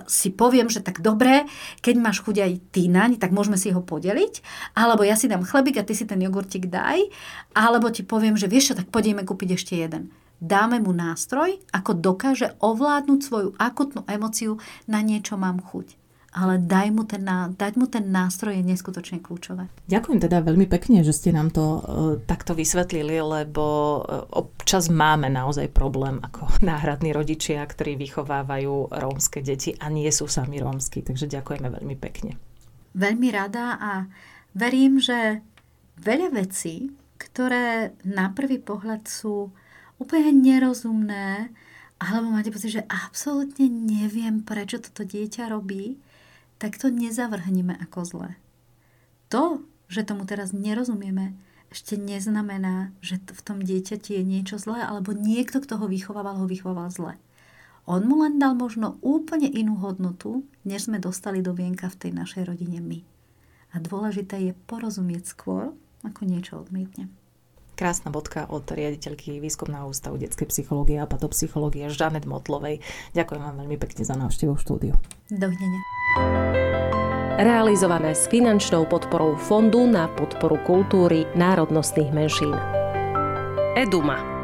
Speaker 4: si poviem, že tak dobre, keď máš chuť aj ty naň, tak môžeme si ho podeliť, alebo ja si dám chlebík a ty si ten jogurtik daj, alebo ti poviem, že vieš čo, tak pôjdeme kúpiť ešte jeden. Dáme mu nástroj, ako dokáže ovládnuť svoju akutnú emociu, na niečo mám chuť ale daj mu ten, dať mu ten nástroj je neskutočne kľúčové.
Speaker 1: Ďakujem teda veľmi pekne, že ste nám to uh, takto vysvetlili, lebo uh, občas máme naozaj problém ako náhradní rodičia, ktorí vychovávajú rómske deti a nie sú sami rómsky. Takže ďakujeme veľmi pekne.
Speaker 4: Veľmi rada a verím, že veľa vecí, ktoré na prvý pohľad sú úplne nerozumné, alebo máte pocit, že absolútne neviem, prečo toto dieťa robí, tak to nezavrhneme ako zlé. To, že tomu teraz nerozumieme, ešte neznamená, že v tom dieťati je niečo zlé, alebo niekto, kto ho vychovával, ho vychovával zle. On mu len dal možno úplne inú hodnotu, než sme dostali do vienka v tej našej rodine my. A dôležité je porozumieť skôr, ako niečo odmietne.
Speaker 1: Krásna bodka od riaditeľky Výskumného ústavu detskej psychológie a patopsychológie Žanet Motlovej. Ďakujem vám veľmi pekne za návštevu v štúdiu.
Speaker 4: Dovidenia.
Speaker 1: Realizované s finančnou podporou Fondu na podporu kultúry národnostných menšín. Eduma